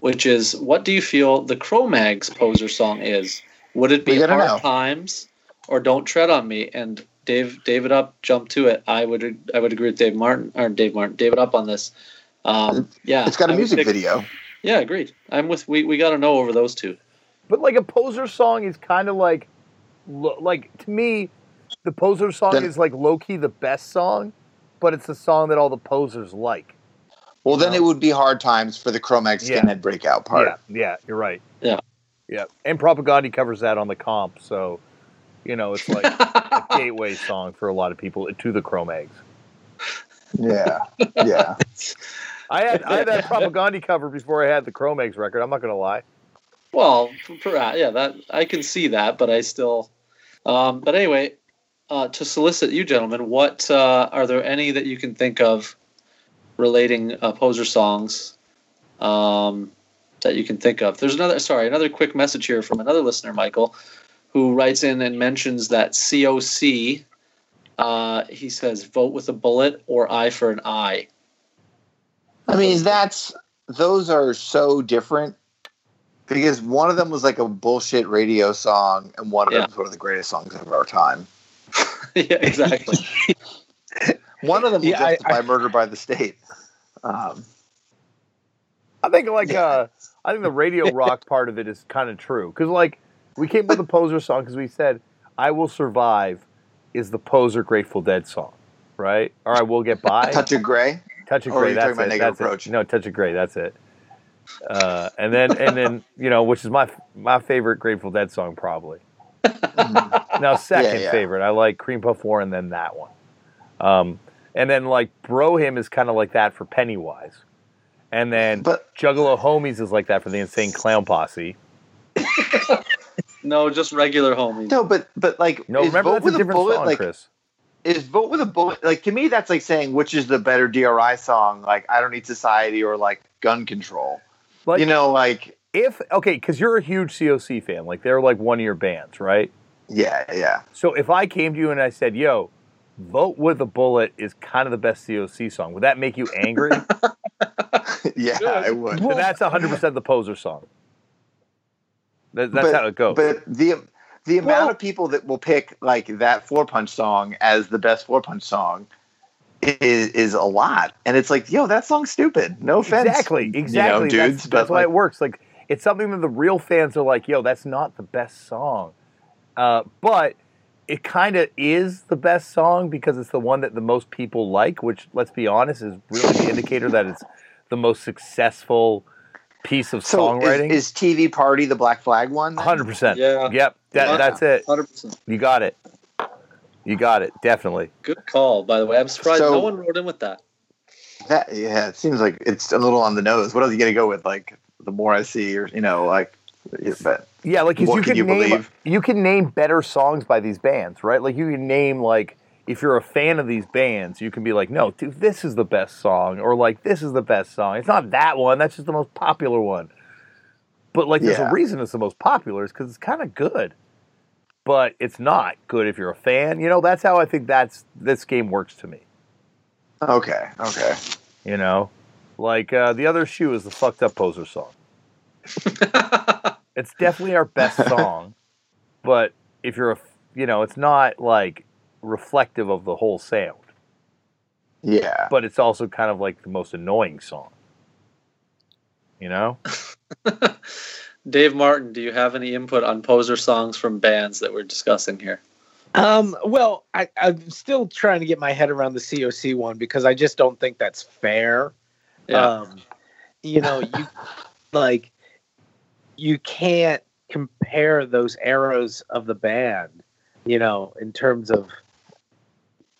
which is, "What do you feel the Cro-Mags poser song is? Would it be Hard know. Times or Don't Tread on Me?" And Dave David Up jumped to it. I would I would agree with Dave Martin or Dave Martin Dave It Up on this. Um, yeah, It's got a I would music pick- video. Yeah, agreed. I'm with we. We got to know over those two. But like a poser song is kind of like, like to me, the poser song Then- is like low key the best song, but it's the song that all the posers like. Well, then No. it would be hard times for the Cro-Mags Yeah. skinhead breakout part. Yeah, yeah, you're right. Yeah. yeah. And Propaganda covers that on the comp, so you know it's like a *laughs* gateway song for a lot of people to the Cro-Mags. Yeah, yeah. I had I had that Propaganda cover before I had the Cro-Mags record. I'm not gonna lie. Well, per- yeah, that I can see that, but I still. Um, but anyway, uh, to solicit you gentlemen, what uh, are there any that you can think of relating uh, poser songs um, that you can think of? There's another. Sorry, another quick message here from another listener, Michael, who writes in and mentions that COC. Uh, he says, "Vote with a bullet or eye for an eye." I mean, that's those are so different because one of them was like a bullshit radio song, and one of Yeah. them is one of the greatest songs of our time. *laughs* yeah, exactly. *laughs* One of them Yeah, I- justify murder by the state. Um, I think like uh, I think the radio *laughs* rock part of it is kind of true because like we came up with the poser song because we said "I Will Survive" is the poser Grateful Dead song, right? Or "I Will Get By." Touch of Gray. Touch of Gray. That's talking about it. Negative That's Approach? it. No, Touch of Gray. That's it. Uh, and then and then you know which is my my favorite Grateful Dead song probably. Now *laughs* second yeah. favorite, I like Cream Puff War and then that one. Um, and then like Bro Hymn is kind of like that for Pennywise, and then But Juggalo Homies is like that for the Insane Clown Posse. no, just regular homies. no, but but like No, remember that's with a different bullet song, like Chris. is vote with a bullet like to me that's like saying which is the better DRI song like I don't need society or like gun control. Like you know, like if okay, because you're a huge COC fan, like they're like one of your bands, right? Yeah, yeah. So if I came to you and I said, "Yo, Vote with a Bullet is kind of the best COC song," would that make you angry? *laughs* yeah, Good. I would. then that's 100 percent the poser song. That, that's But- how it goes. But the the amount Well- of people that will pick like that Floorpunch song as the best Floorpunch song is is a lot, and it's like, yo, that song's stupid. No offense, Exactly, you know, exactly. dudes, that's, but that's why like, it works. Like it's something that the real fans are like, "Yo, that's not the best song," uh, but it kind of is the best song because it's the one that the most people like. Which, let's be honest, is really the indicator that it's the most successful piece of so songwriting. is, is TV Party the Black Flag one? then? Hundred percent. Yeah. Yep. That, Yeah. That's it. Hundred percent. You got it. You got it. Definitely. Good call, by the way. I'm surprised So- no one wrote in with that. That yeah, it seems like it's a little on the nose. What else are you gonna go with? Like the more I see, or you know, like, but Yeah, like you can can you name believe? you can name better songs by these bands, right? Like you can name like if you're a fan of these bands, you can be like, no, dude, this is the best song, or like this is the best song. It's not that one. That's just the most popular one. But like, there's Yeah. a reason it's the most popular is because it's kind of good. But it's not good if you're a fan. You know, that's how I think that's this game works to me. okay, okay. You know, like uh, the other shoe is the fucked up poser song. *laughs* It's definitely our best *laughs* song, but if you're a, you know, it's not like reflective of the whole sound, Yeah. but it's also kind of like the most annoying song. You know? *laughs* Dave Martin, do you have any input on poser songs from bands that we're discussing here? Um, well, I, I'm still trying to get my head around the COC one because I just don't think that's fair. Yeah. Um, you know, you like you can't compare those eras of the band You know, in terms of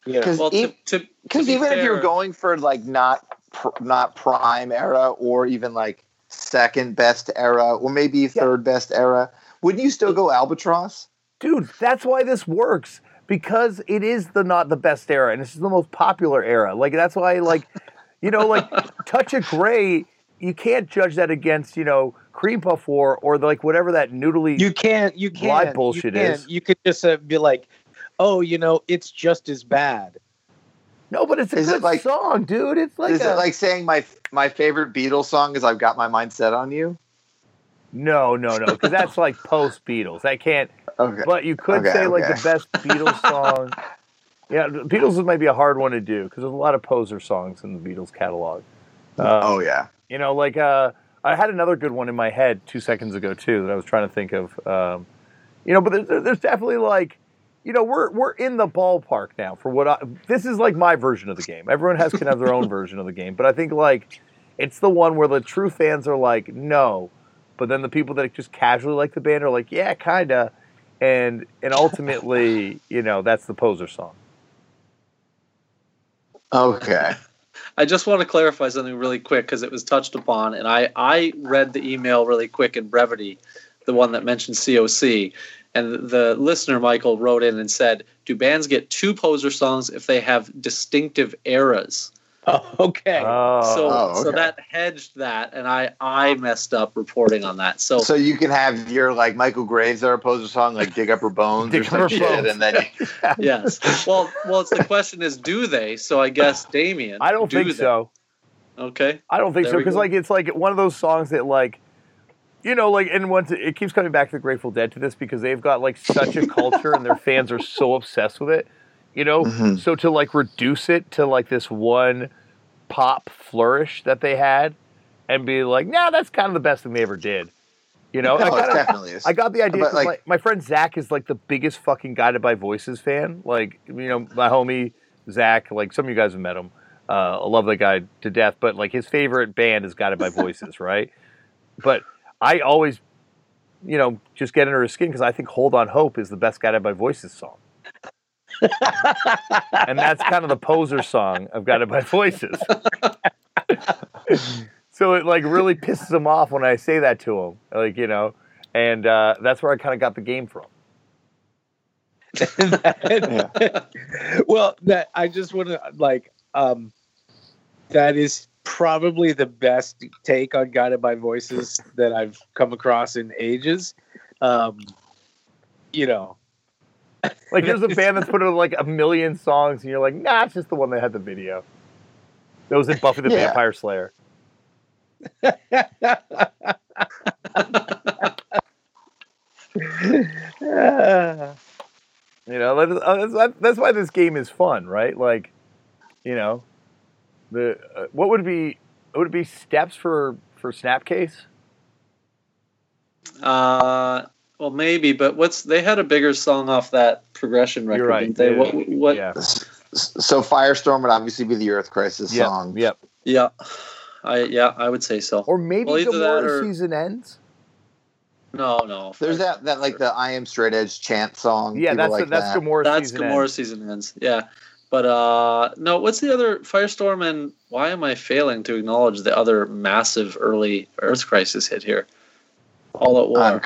you know, Because Well, to, e- to, to Because be even if you're going for like not pr- not prime era or even like second best era or maybe third best era, wouldn't you still go albatross? dude that's why this works because it is the not the best era and it's the most popular era like that's why like you know like *laughs* touch of gray you can't judge that against you know cream puff war or like whatever that noodly you can't you can't Live bullshit you can't. is. You could just uh, be like, oh, you know, it's just as bad. no but it's a Is it good like- song dude it's like is a, it like saying my my favorite Beatles song is "I've Got My Mind Set on You"? no no no because that's *laughs* like post beatles I can't Okay. but you could Okay, say like okay. the best beatles song *laughs* yeah beatles might be a hard one to do because there's a lot of poser songs in the beatles catalog Uh, oh yeah. You know, like uh, I had another good one in my head two seconds ago too that I was trying to think of. Um, you know, but there's, there's definitely like, you know, we're we're in the ballpark now for what I. This is like my version of the game. Everyone has can have their own *laughs* version of the game, but I think like it's the one where the true fans are like, no, but then the people that just casually like the band are like, yeah, kinda, and and ultimately, *laughs* you know, that's the poser song. Okay. I just want to clarify something really quick because it was touched upon, and I, I read the email really quick in brevity, the one that mentioned COC. And the listener, Michael, wrote in and said, Do bands get two poser songs if they have distinctive eras? Oh, *laughs* okay. Oh, so, Oh, so that hedged that, and I, I messed up reporting on that. So, So you can have your like Michael Graves era poser song like "Dig Up Her Bones" Dig or Up some shit, Bones. and then you, *laughs* *laughs* yes. Well, well, it's the question is, do they? So I guess *sighs* Damian. I don't do think they? so. Okay. I don't think There so because like it's like one of those songs that like you know like and once it keeps coming back to the Grateful Dead to this because they've got like such a culture and their fans are so obsessed with it, you know. Mhm. So to like reduce it to like this one pop flourish that they had and be like, nah, that's kind of the best thing they ever did, you know. *laughs* I oh, it kinda- definitely is. I got the idea. But, like- my, my friend Zach is like the biggest fucking Guided by Voices fan. Like, you know, my homie Zach, like some of you guys have met him. Uh, I love that guy to death, but like his favorite band is Guided by Voices, *laughs* right? But I always, you know, just get under his skin because I think Hold on Hope is the best Guided by Voices song. And that's kind of the poser song of Guided by Voices. so it like really pisses him off when I say that to him, like you know, and uh, that's where I kind of got the game from. *laughs* well, that I just want to like um that is probably the best take on guided by voices that I've come across in ages. Um you know, Like there's a band that's put out like a million songs, and you're like, nah, it's just the one that had the video. That was in Buffy the Yeah. Vampire Slayer. *laughs* You know, that's, uh, that's, that's why this game is fun, right? Like, you know, the uh, what would it be? Would it be steps for for Snapcase? Uh, well, maybe, but what's they had a bigger song off that progression record, You're right. didn't they? Yeah. What? What? Yeah. so Firestorm would obviously be the Earth Crisis Yep. song. Yep. Yeah, I yeah, I would say so. Or maybe Well, either that or- season ends. No, no. There's that that like the I am straight edge chant song. Yeah, People that's like that's that. Gomorrah That's season Gomorrah ends. season ends. Yeah, but uh, no. What's the other Firestorm and why am I failing to acknowledge the other massive early Earth Crisis hit here? All at war. Um,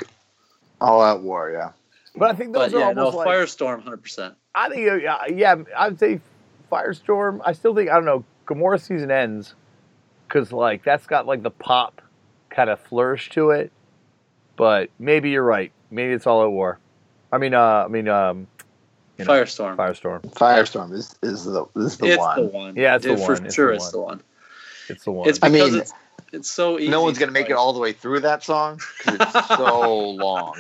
all out war. Yeah. But I think those but are yeah, no, almost like Firestorm, hundred percent. I think, uh, yeah, yeah, I'd say Firestorm. I still think I don't know. Gomorrah season ends because like that's got like the pop kind of flourish to it. But maybe you're right. Maybe it's all at war. I mean, uh, I mean, um, you know, Firestorm. Firestorm. Firestorm is is the is the it's one. the one. Yeah, it's the Dude, For one, it's sure, the it's the one. It's the one. It's I because mean, it's it's so easy. No one's gonna make it all the way through that song because it's *laughs* so long.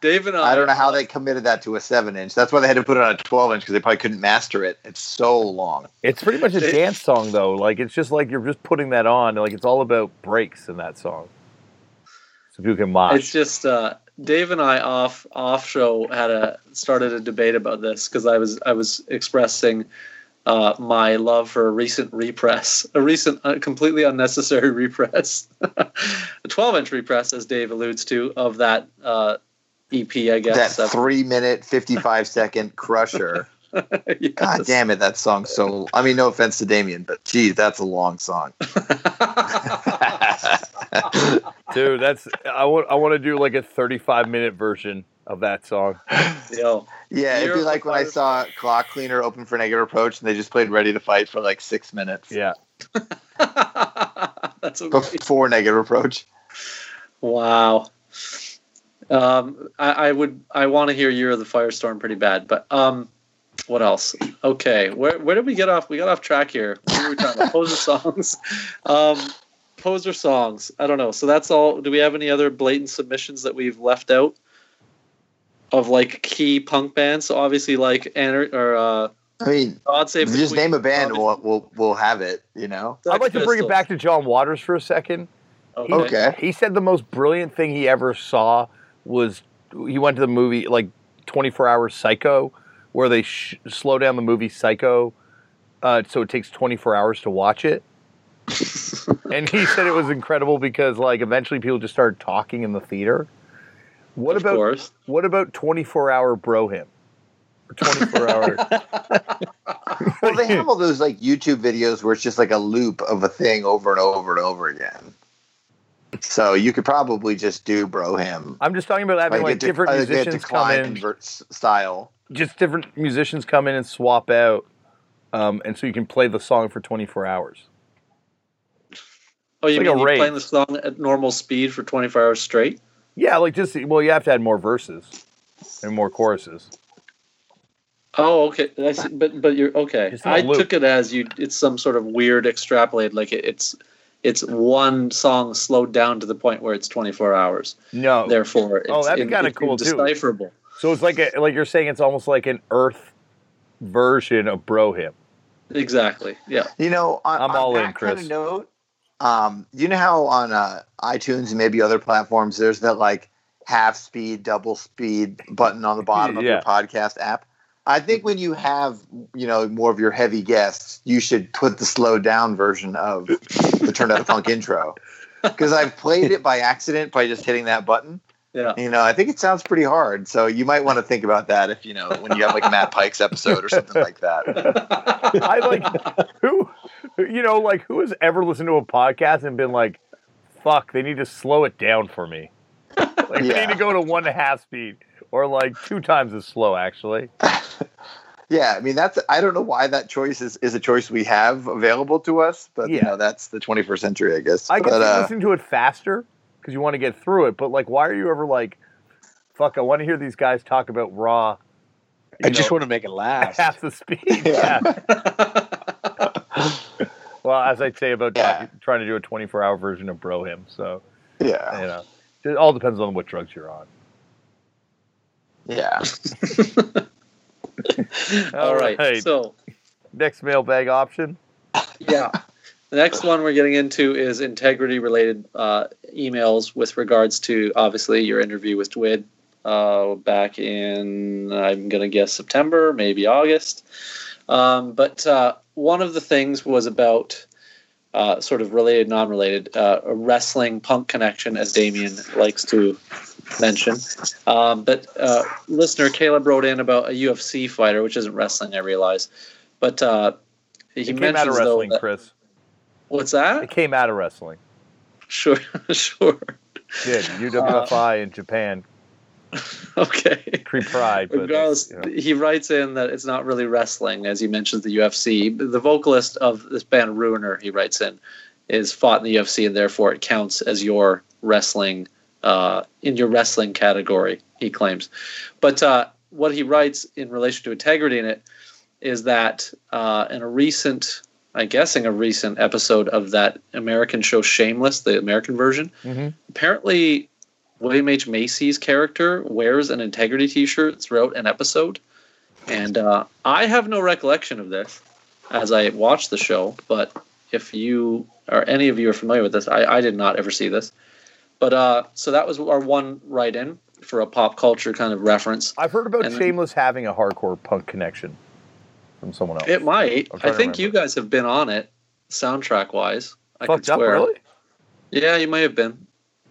Dave and I. I don't know how they committed that to a seven inch. That's why they had to put it on a twelve inch because they probably couldn't master it. It's so long. it's pretty much a It- dance song though. Like it's just like you're just putting that on. Like it's all about breaks in that song. So people can mosh. It's just uh, Dave and I off off show had a started a debate about this because I was I was expressing uh, my love for a recent repress, *laughs* a recent uh, completely unnecessary *laughs* repress, *laughs* a 12 inch repress, as Dave alludes to, of that uh, EP, I guess. that three minute, 55 second crusher. Yes. God damn it, that song's so. I mean, no offense to Damian, but geez, that's a long song. Dude, that's I want I want to do like a 35 minute version of that song. *laughs* Yo, Yeah, it'd be like when I saw Clockcleaner open for Negative Approach and they just played Ready to Fight for like six minutes Yeah. *laughs* that's amazing. before Negative Approach. Wow. Um, I, I would. I want to hear "Year of the Firestorm" pretty bad, but um, what else? Okay, where where did we get off? We got off track here. What were we talking about? Poser *laughs* songs. Um, poser songs. I don't know. So that's all. Do we have any other blatant submissions that we've left out of like key punk bands? So obviously, like Anar- or uh, I mean, God Save the just Queen, name a band we'll, we'll, we'll have it, you know? I'd like to bring it back to John Waters for a second. Okay. Okay. He said the most brilliant thing he ever saw was he went to the movie like 24 Hours Psycho, where they sh- slow down the movie Psycho, uh, so it takes 24 hours to watch it. *laughs* and he said it was incredible because like eventually people just started talking in the theater. What of about course. what about 24 hour Bro Hymn? 24 hour. *laughs* Well, they have all those like YouTube videos where it's just like a loop of a thing over and over and over again. So you could probably just do Bro Hymn. I'm just talking about having like, a de- different a- a musicians come in. ver- style. just different musicians come in and swap out, um, and so you can play the song for 24 hours. Oh, you like mean a you rave. playing the song at normal speed for 24 hours straight? Yeah, like just well, you have to add more verses and more choruses. Oh, okay. I see. But but you're okay. I loop. took it as you. It's some sort of weird extrapolate. Like it, it's it's one song slowed down to the point where it's 24 hours. No, Therefore, oh, it's Oh, that'd be kinda it's cool, too. indecipherable. so it's like a, like you're saying it's almost like an Earth version of Bro Hymn. Exactly. Yeah. You know, on, I'm on all that in, kind Chris. of note, um, you know how on uh, iTunes and maybe other platforms, there's that like half speed, double speed button on the bottom of your podcast app. I think when you have, you know, more of your heavy guests, you should put the slowed down version of the Turned Out a Punk intro. *laughs* Because I've played it by accident by just hitting that button. Yeah. You know, I think it sounds pretty hard. So you might want to think about that if, you know, when you have like a Matt Pikes episode or something like that. *laughs* I like who, you know, like who has ever listened to a podcast and been like, "Fuck, they need to slow it down for me." Like they need to go to one and a half speed or like two times as slow. Actually, *laughs* Yeah, I mean that's I don't know why that choice is, is a choice we have available to us, but you Yeah. know that's the 21st century, I guess. I guess but, you're uh, listening to it faster because you want to get through it. But like, why are you ever like, "Fuck, I want to hear these guys talk about Raw." I you just want to make it last. half the speed. *laughs* Yeah. yeah. *laughs* Well, as I say about Yeah. talking- trying to do a 24 hour version of Bro Hymn. So, yeah, you know, it all depends on what drugs you're on. yeah. *laughs* All right. right. So Next mailbag option. yeah. The next one we're getting into is integrity related uh, emails with regards to obviously your interview with Dwid uh, back in, I'm going to guess September, maybe August. Um, but uh, one of the things was about uh, sort of related, non related, uh, a wrestling punk connection, as Damian likes to mention. Um, but uh, listener Caleb wrote in about a UFC fighter, which isn't wrestling, I realize. But uh, he It came mentions out of though wrestling, that- Chris. What's that? It came out of wrestling. Sure, *laughs* sure. Did UWFI in Japan. *laughs* Okay. Pre Pride. But Regardless, you know. he writes in that it's not really wrestling, as he mentions the UFC. The vocalist of this band, Ruiner, he writes in, is fought in the UFC, and therefore it counts as your wrestling, uh, in your wrestling category, he claims. But uh, what he writes in relation to integrity in it is that uh, in a recent, I'm guessing a recent episode of that American show Shameless, the American version, Mhm. apparently William H. Macy's character wears an integrity T-shirt throughout an episode, and uh, I have no recollection of this as I watched the show. But if you or any of you are familiar with this, I, I did not ever see this. But uh, so that was our one write-in for a pop culture kind of reference. I've heard about And- Shameless having a hardcore punk connection from someone else. It might. I think you guys have been on it, soundtrack-wise. I could Fucked up, swear. really? Yeah, you may have been.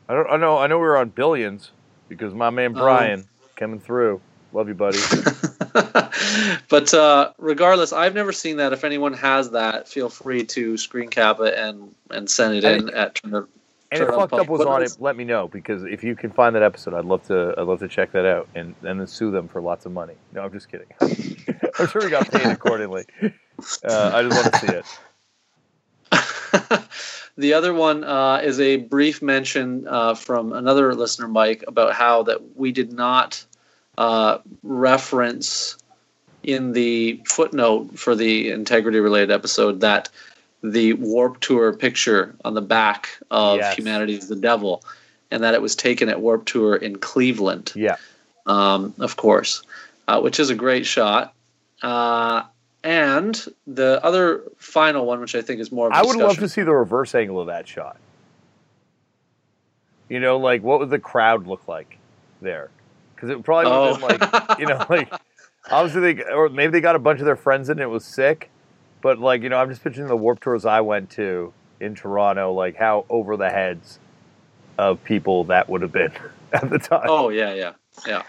I don't. I know. I know we were on Billions. because my man Um, Brian coming through. Love you, buddy. *laughs* but uh, regardless, I've never seen that. If anyone has that, feel free to screen cap it and and send it And in at Turner. And if fucked up was on it, let me know because if you can find that episode, I'd love to. I'd love to check that out and and then sue them for lots of money. No, I'm just kidding. *laughs* I'm sure we got paid accordingly. Uh, I just want to see it. *laughs* the other one uh, is a brief mention uh, from another listener, Mike, about how that we did not uh, reference in the footnote for the integrity related episode that the Warp Tour picture on the back of Yes. Humanity is the Devil, and that it was taken at Warp Tour in Cleveland Yeah, um, of course, uh, which is a great shot. And the other final one, which I think is more of a I would love discussion- to see the reverse angle of that shot. You know, like what would the crowd look like there? Because it probably would Oh, have been like you know, oh. like obviously they or maybe they got a bunch of their friends in. and It was sick, but like you know, I'm just picturing the Warp Tours I went to in Toronto, like how over the heads of people that would have been *laughs* at the time. oh yeah, yeah, yeah.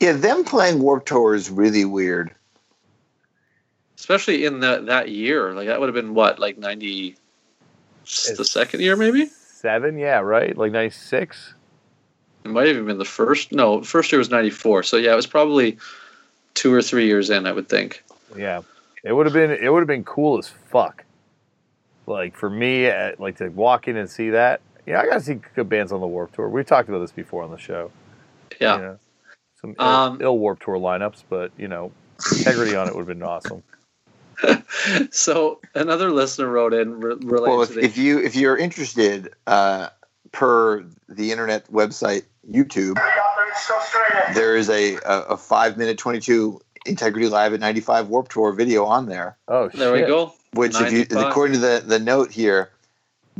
Yeah, them playing Warp Tour is really weird. Especially in the, that year, like that would have been what, like ninety, the second year maybe. Seven, yeah, right, like '96. It might have even been the first. No, first year was ninety four. So yeah, it was probably two or three years in, I would think. Yeah, it would have been it would have been cool as fuck. Like for me, uh, like to walk in and see that. Yeah, I gotta see good bands on the Warp Tour. We've talked about this before on the show. Yeah. you know, some ill, Um, ill Warp Tour lineups, but you know, integrity on it would have been awesome. *laughs* So another listener wrote in re- related Well, to if, the if you if you're interested, uh, per the internet website YouTube, there is a a, a five minute twenty two Integrity Live at ninety five Warp Tour video on there. Oh, There we go. Which, if you according to the the note here,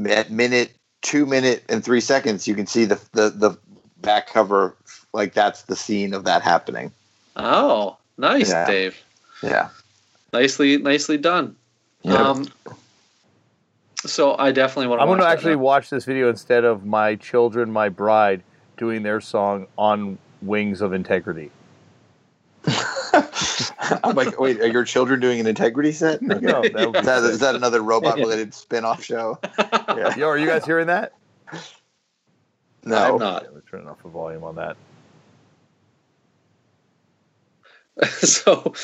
at minute two minute and three seconds, you can see the the the back cover like that's the scene of that happening. Oh, nice, Yeah. Dave. Yeah. Nicely, nicely done. Yep. Um, so I definitely want to. I'm going to actually now. watch this video instead of my children, my bride, doing their song on Wings of Integrity. *laughs* I'm like, wait, are your children doing an integrity set? Okay. *laughs* No, that would be *laughs* Is that, that another robot related spin off show? Yeah. Yo, are you guys hearing that? No. I'm not. Yeah, we're turning off the volume on that. so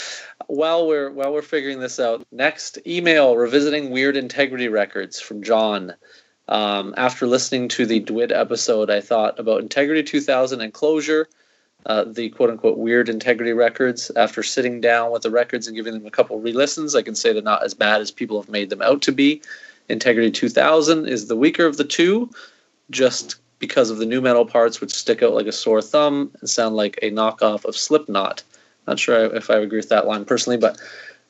while we're while we're figuring this out, next email revisiting weird integrity records from John. Um, after listening to the Dwid episode, I thought about Integrity 2000 and Closure, uh, the quote unquote weird integrity records. After sitting down with the records and giving them a couple re listens, I can say they're not as bad as people have made them out to be. Integrity 2000 is the weaker of the two, just because of the nu metal parts, which stick out like a sore thumb and sound like a knockoff of Slipknot. Not sure if I agree with that line personally, but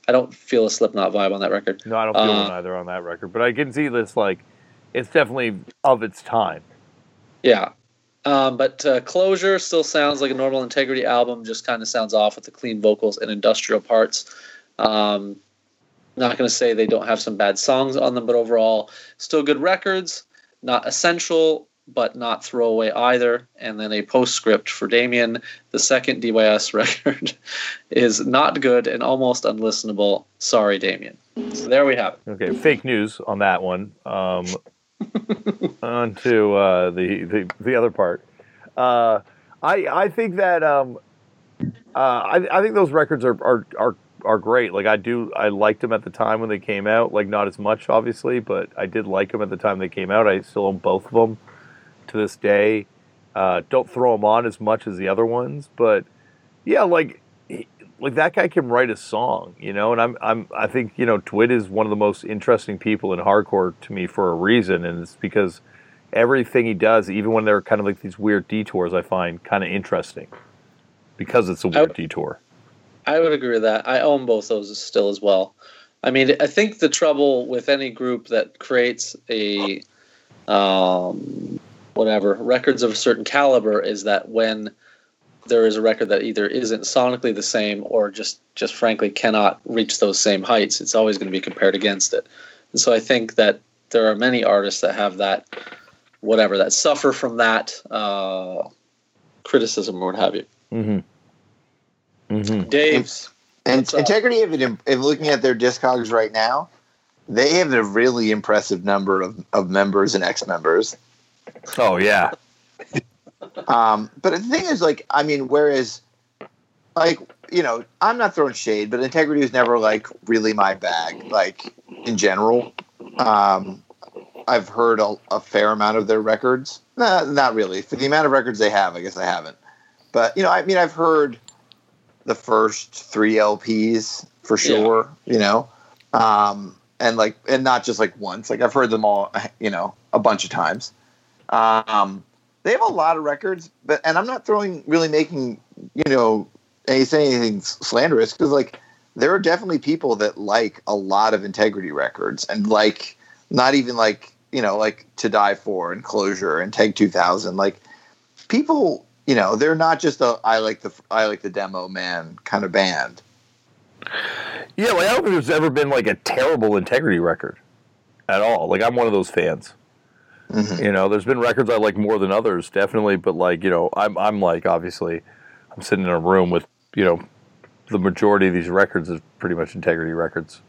I don't feel a Slipknot vibe on that record. No, I don't feel Uh, one either on that record, but I can see this like it's definitely of its time. Yeah. Um, but uh, Closure still sounds like a normal Integrity album, just kind of sounds off with the clean vocals and industrial parts. Um, not going to say they don't have some bad songs on them, but overall, still good records. Not essential, but not throwaway either. And then a postscript for Damian. The second DYS *laughs* record is not good and almost unlistenable. Sorry, Damian. So there we have it. Okay, fake news on that one. Um, *laughs* on to uh, the, the the other part. Uh, I I think that um, uh, I I think those records are, are are are great. Like I do, I liked them at the time when they came out. Like not as much, obviously, but I did like them at the time they came out. I still own both of them to this day. Uh, don't throw them on as much as the other ones, but yeah, like he- like that guy can write a song, you know. And I'm I'm I think you know Dwid is one of the most interesting people in hardcore to me for a reason, and it's because everything he does, even when they're kind of like these weird detours, I find kind of interesting because it's a weird I- detour. I would agree with that. I own both those still as well. I mean, I think the trouble with any group that creates a um, whatever records of a certain caliber is that when there is a record that either isn't sonically the same or just just frankly cannot reach those same heights, it's always going to be compared against it. And so I think that there are many artists that have that whatever that suffer from that uh, criticism or what have you. Mm-hmm. Mm-hmm. Dave's. And What's up? Integrity, if, it, if looking at their Discogs right now, they have a really impressive number of, of members and ex members. Oh yeah. Um, but the thing is, like, I mean, whereas, like, you know, I'm not throwing shade, but Integrity was never like really my bag, like in general. Um, I've heard a, a fair amount of their records. Nah, not really. For the amount of records they have, I guess I haven't. But you know, I mean, I've heard the first three LPs for sure. You know, um, and like, and not just like once. Like I've heard them all. You know, a bunch of times. Um, they have a lot of records, but and I'm not throwing really making you know any saying anything slanderous because like there are definitely people that like a lot of integrity records and like not even like you know like to die for and closure and tag 2000 like people you know they're not just a i like the i like the demo man kind of band Yeah, like I don't think there's ever been like a terrible integrity record at all. Like I'm one of those fans. Mhm. You know, there's been records I like more than others, definitely, but like, you know, I'm I'm like obviously I'm sitting in a room with, you know, the majority of these records is pretty much integrity records.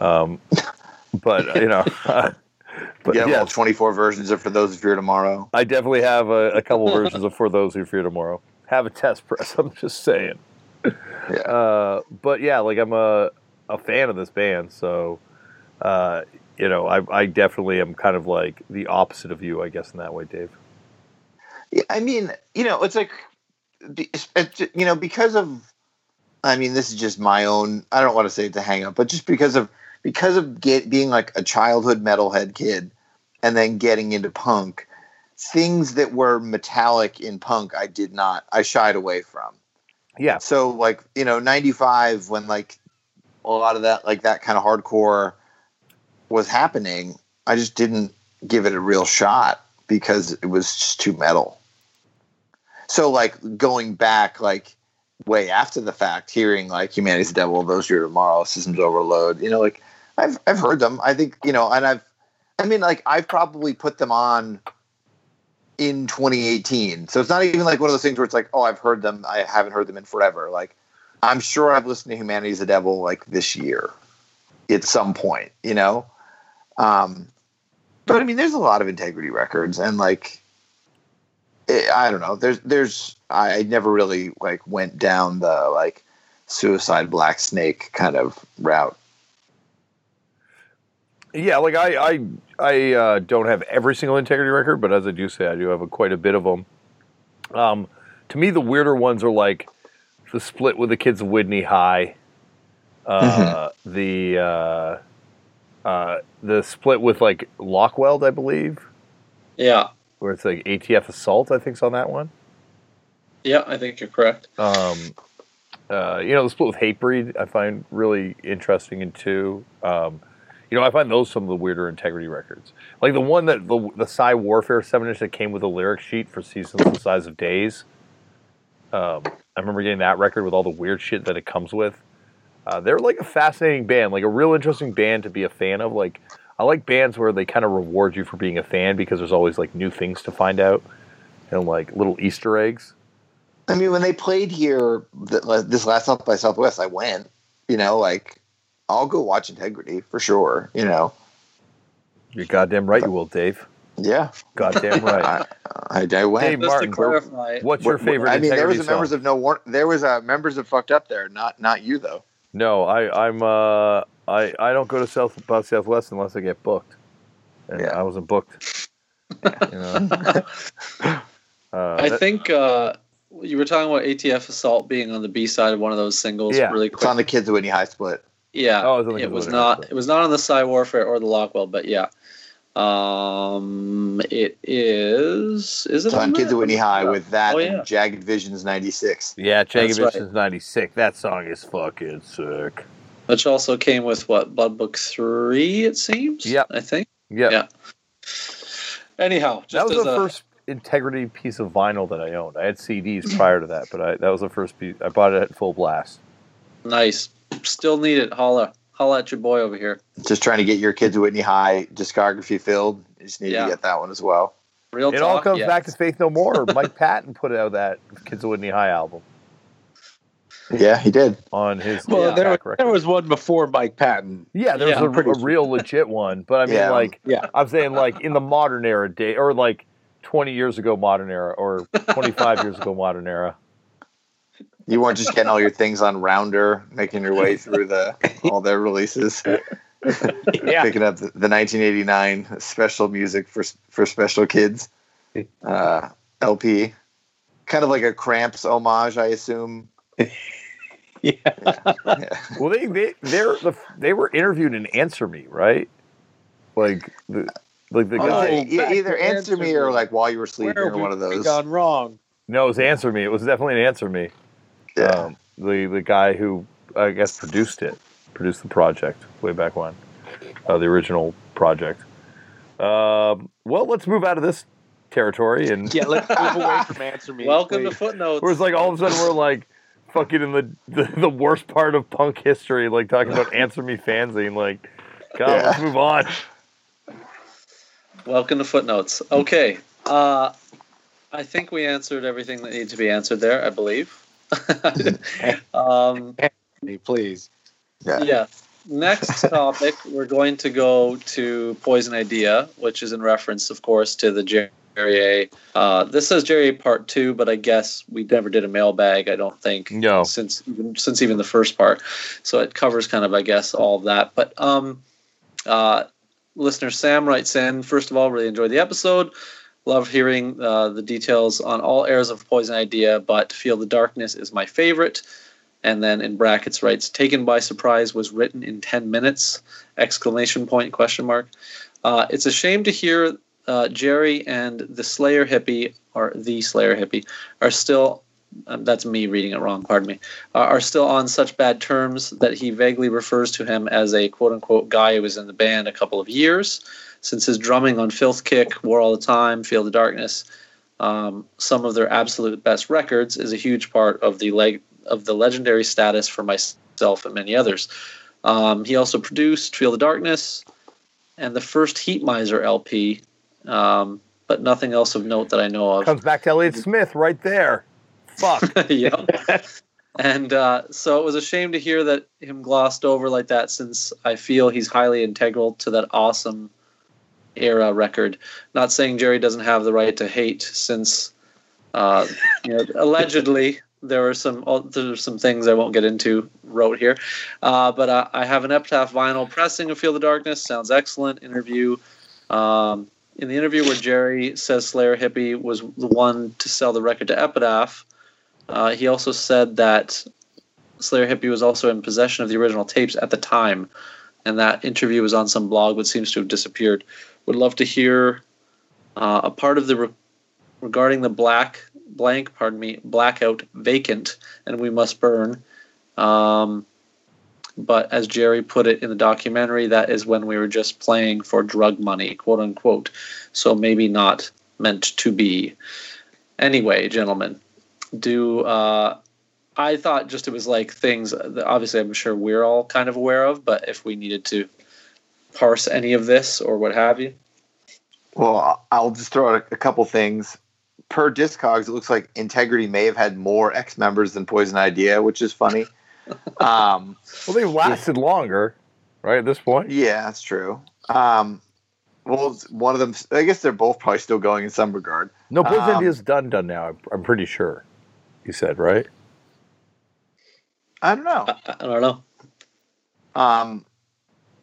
Um *laughs* but you know, *laughs* but yeah, yeah, all 24 versions of for those of fear tomorrow I definitely have a, a couple *laughs* versions of For Those Who Fear Tomorrow. Have a test press, I'm just saying. yeah Uh, but yeah, like I'm a a fan of this band, so uh, you know, I, I definitely am kind of like the opposite of you, I guess, in that way, Dave. Yeah, I mean, you know, it's like, you know, because of, I mean, this is just my own. I don't want to say it's a hang up, but just because of because of get, being like a childhood metalhead kid, and then getting into punk, things that were metallic in punk, I did not. I shied away from. Yeah, So like you know, ninety five when like a lot of that like that kind of hardcore was happening, I just didn't give it a real shot because it was just too metal. So like going back like way after the fact, hearing like Humanity's the Devil, Those Year Tomorrow, Systems Overload, you know, like I've I've heard them. I think you know, and I've I mean like I've probably put them on in 2018. So it's not even like one of those things where it's like, oh, I've heard them. I haven't heard them in forever. Like I'm sure I've listened to Humanity's the Devil like this year at some point, you know? Um, but I mean, there's a lot of integrity records and like, eh, I don't know. There's, there's, I never really like went down the like suicide black snake kind of route. yeah. Like I I I uh, don't have every single integrity record, but as I do say, I do have a, quite a bit of them. Um, to me, the weirder ones are like the split with the kids of Widney High, uh, the uh, uh, the split with like Lockweld, I believe. Yeah. where it's like ATF assault. I think, think's on that one. Yeah, I think you're correct. Um, uh, you know, the split with Hatebreed I find really interesting and too. Um, you know, I find those some of the weirder integrity records. Like the one that the the Psy Warfare seven inch that came with a lyric sheet for Seasons the Size of Days. Um, I remember getting that record with all the weird shit that it comes with. Uh, they're like a fascinating band, like a real interesting band to be a fan of. Like I like bands where they kind of reward you for being a fan because there's always like new things to find out and like little Easter eggs. I mean, when they played here this last South by Southwest, I went. You know, like I'll go watch Integrity for sure. You know, You're goddamn right, you will, Dave. yeah, Goddamn right. *laughs* I, I, I went. Dave Just Martin, to clarify, What's your favorite? I mean, there was a members of no war- there was uh, members of fucked up there. Not not you though. No, I, I'm. Uh, I I don't go to South by Southwest unless I get booked, and Yeah. I wasn't booked. You know? *laughs* *laughs* uh, I that- think uh, you were talking about ATF assault being on the B side of one of those singles. Yeah. really It's on the Kids of Widney High split. Yeah, Oh, it was it was not. It. It was not on the Psy Warfare or the Lockwell, but yeah, um, it is. Is it It's on there? Kids of Widney High with that Oh, yeah. Jagged Visions '96. yeah, Jagged That's. Visions '96. That song is fucking sick. Which also came with what Blood Book three, it seems. Yeah, I think. Yeah, Yeah. Anyhow, that was the a, first integrity piece of vinyl that I owned. I had CDs prior to that, but I, that was the first piece. I bought it at full blast. nice. Still need it. Holla, holla at your boy over here. Just trying to get your Kids Widney High discography filled. You just need Yeah. to get that one as well. Real talk. it talk. all comes yes. back to Faith No More. Mike *laughs* Patton put out that Kids of Widney High album Yeah, he did. on his Well, Yeah. there, track there was one before Mike Patton. Yeah, there Yeah, a, I'm pretty a real legit one, but I mean, Yeah. like, Yeah. I'm saying, like, in the modern era day, or like 20 years ago modern era, or 25 years ago modern era. You weren't just getting all your things on Rounder, making your way through the all their releases, *laughs* Yeah. *laughs* picking up the, the 1989 special music for for special kids uh, LP, kind of like a Cramps homage, I assume. *laughs* Yeah. Yeah. Well, they they they're the, they were interviewed in Answer Me, right? Like the like the Oh, guy. back either answer Answer me or like while you were sleeping Where or one of those. gone wrong? No, it was Answer Me. It was definitely an Answer Me. Yeah. Um, the the guy who I guess produced it, produced the project way back when, uh, the original project. Um, well, let's move out of this territory and Yeah, let's *laughs* move away from answer me. Welcome please. to footnotes. where it's like all of a sudden we're like fucking in the, the the worst part of punk history, like talking about *laughs* Answer Me fanzine. Like, God, Yeah. let's move on. Welcome to footnotes. Okay. Uh, I think we answered everything that needed to be answered there. I believe. *laughs* um, please. Yeah. yeah. Next *laughs* topic, we're going to go to Poison Idea, which is in reference, of course, to the Jerry A. Uh, this says Jerry A Part Two, but I guess we never did a mailbag. I don't think. No. Since even, since even the first part, so it covers kind of, I guess, all of that. But um, uh, listener Sam writes in. First of all, really enjoyed the episode. Love hearing uh, the details on all airs of Poison Idea, but Feel the Darkness is my favorite. And then in brackets writes, "Taken by surprise was written in ten minutes!" Exclamation point question mark. Uh, it's a shame to hear uh, Jerry and the Slayer hippie, or the Slayer hippie, are still. Um, that's me reading it wrong. Pardon me. Uh, are still on such bad terms that he vaguely refers to him as a quote unquote guy who was in the band a couple of years. Since his drumming on Filthkick, War All the Time, Feel the Darkness, um, some of their absolute best records, is a huge part of the leg of the legendary status for myself and many others. Um, he also produced Feel the Darkness and the first Heatmiser LP, um, but nothing else of note that I know of. Comes back to Elliott Smith right there. Fuck. *laughs* yeah. And uh, so it was a shame to hear that him glossed over like that, since I feel he's highly integral to that awesome era record. Not saying Jerry doesn't have the right to hate, since uh, you know, *laughs* allegedly there were some oh, there are some things I won't get into wrote here. Uh, but uh, I have an Epitaph vinyl pressing of Feel the Darkness. Sounds excellent. Interview. Um, in the interview where Jerry says Slayer Hippie was the one to sell the record to Epitaph, uh, he also said that Slayer Hippie was also in possession of the original tapes at the time, and that interview was on some blog, but seems to have disappeared. Would love to hear uh, a part of the re- regarding the black blank, pardon me, blackout vacant, and we must burn. Um, but as Jerry put it in the documentary, that is when we were just playing for drug money, quote unquote. So maybe not meant to be. Anyway, gentlemen, do uh, I thought just it was like things that obviously I'm sure we're all kind of aware of, but if we needed to parse any of this or what have you. Well, I'll just throw out a, a couple things. Per Discogs, it looks like Integrity may have had more ex members than Poison Idea, which is funny. *laughs* um, Well, they've lasted longer, right? At this point. yeah, that's true. Um, well, one of them, I guess they're both probably still going in some regard. No, Poison Um, Idea's done, done now. I'm, I'm pretty sure. You said right. I don't know. I, I don't know. Um,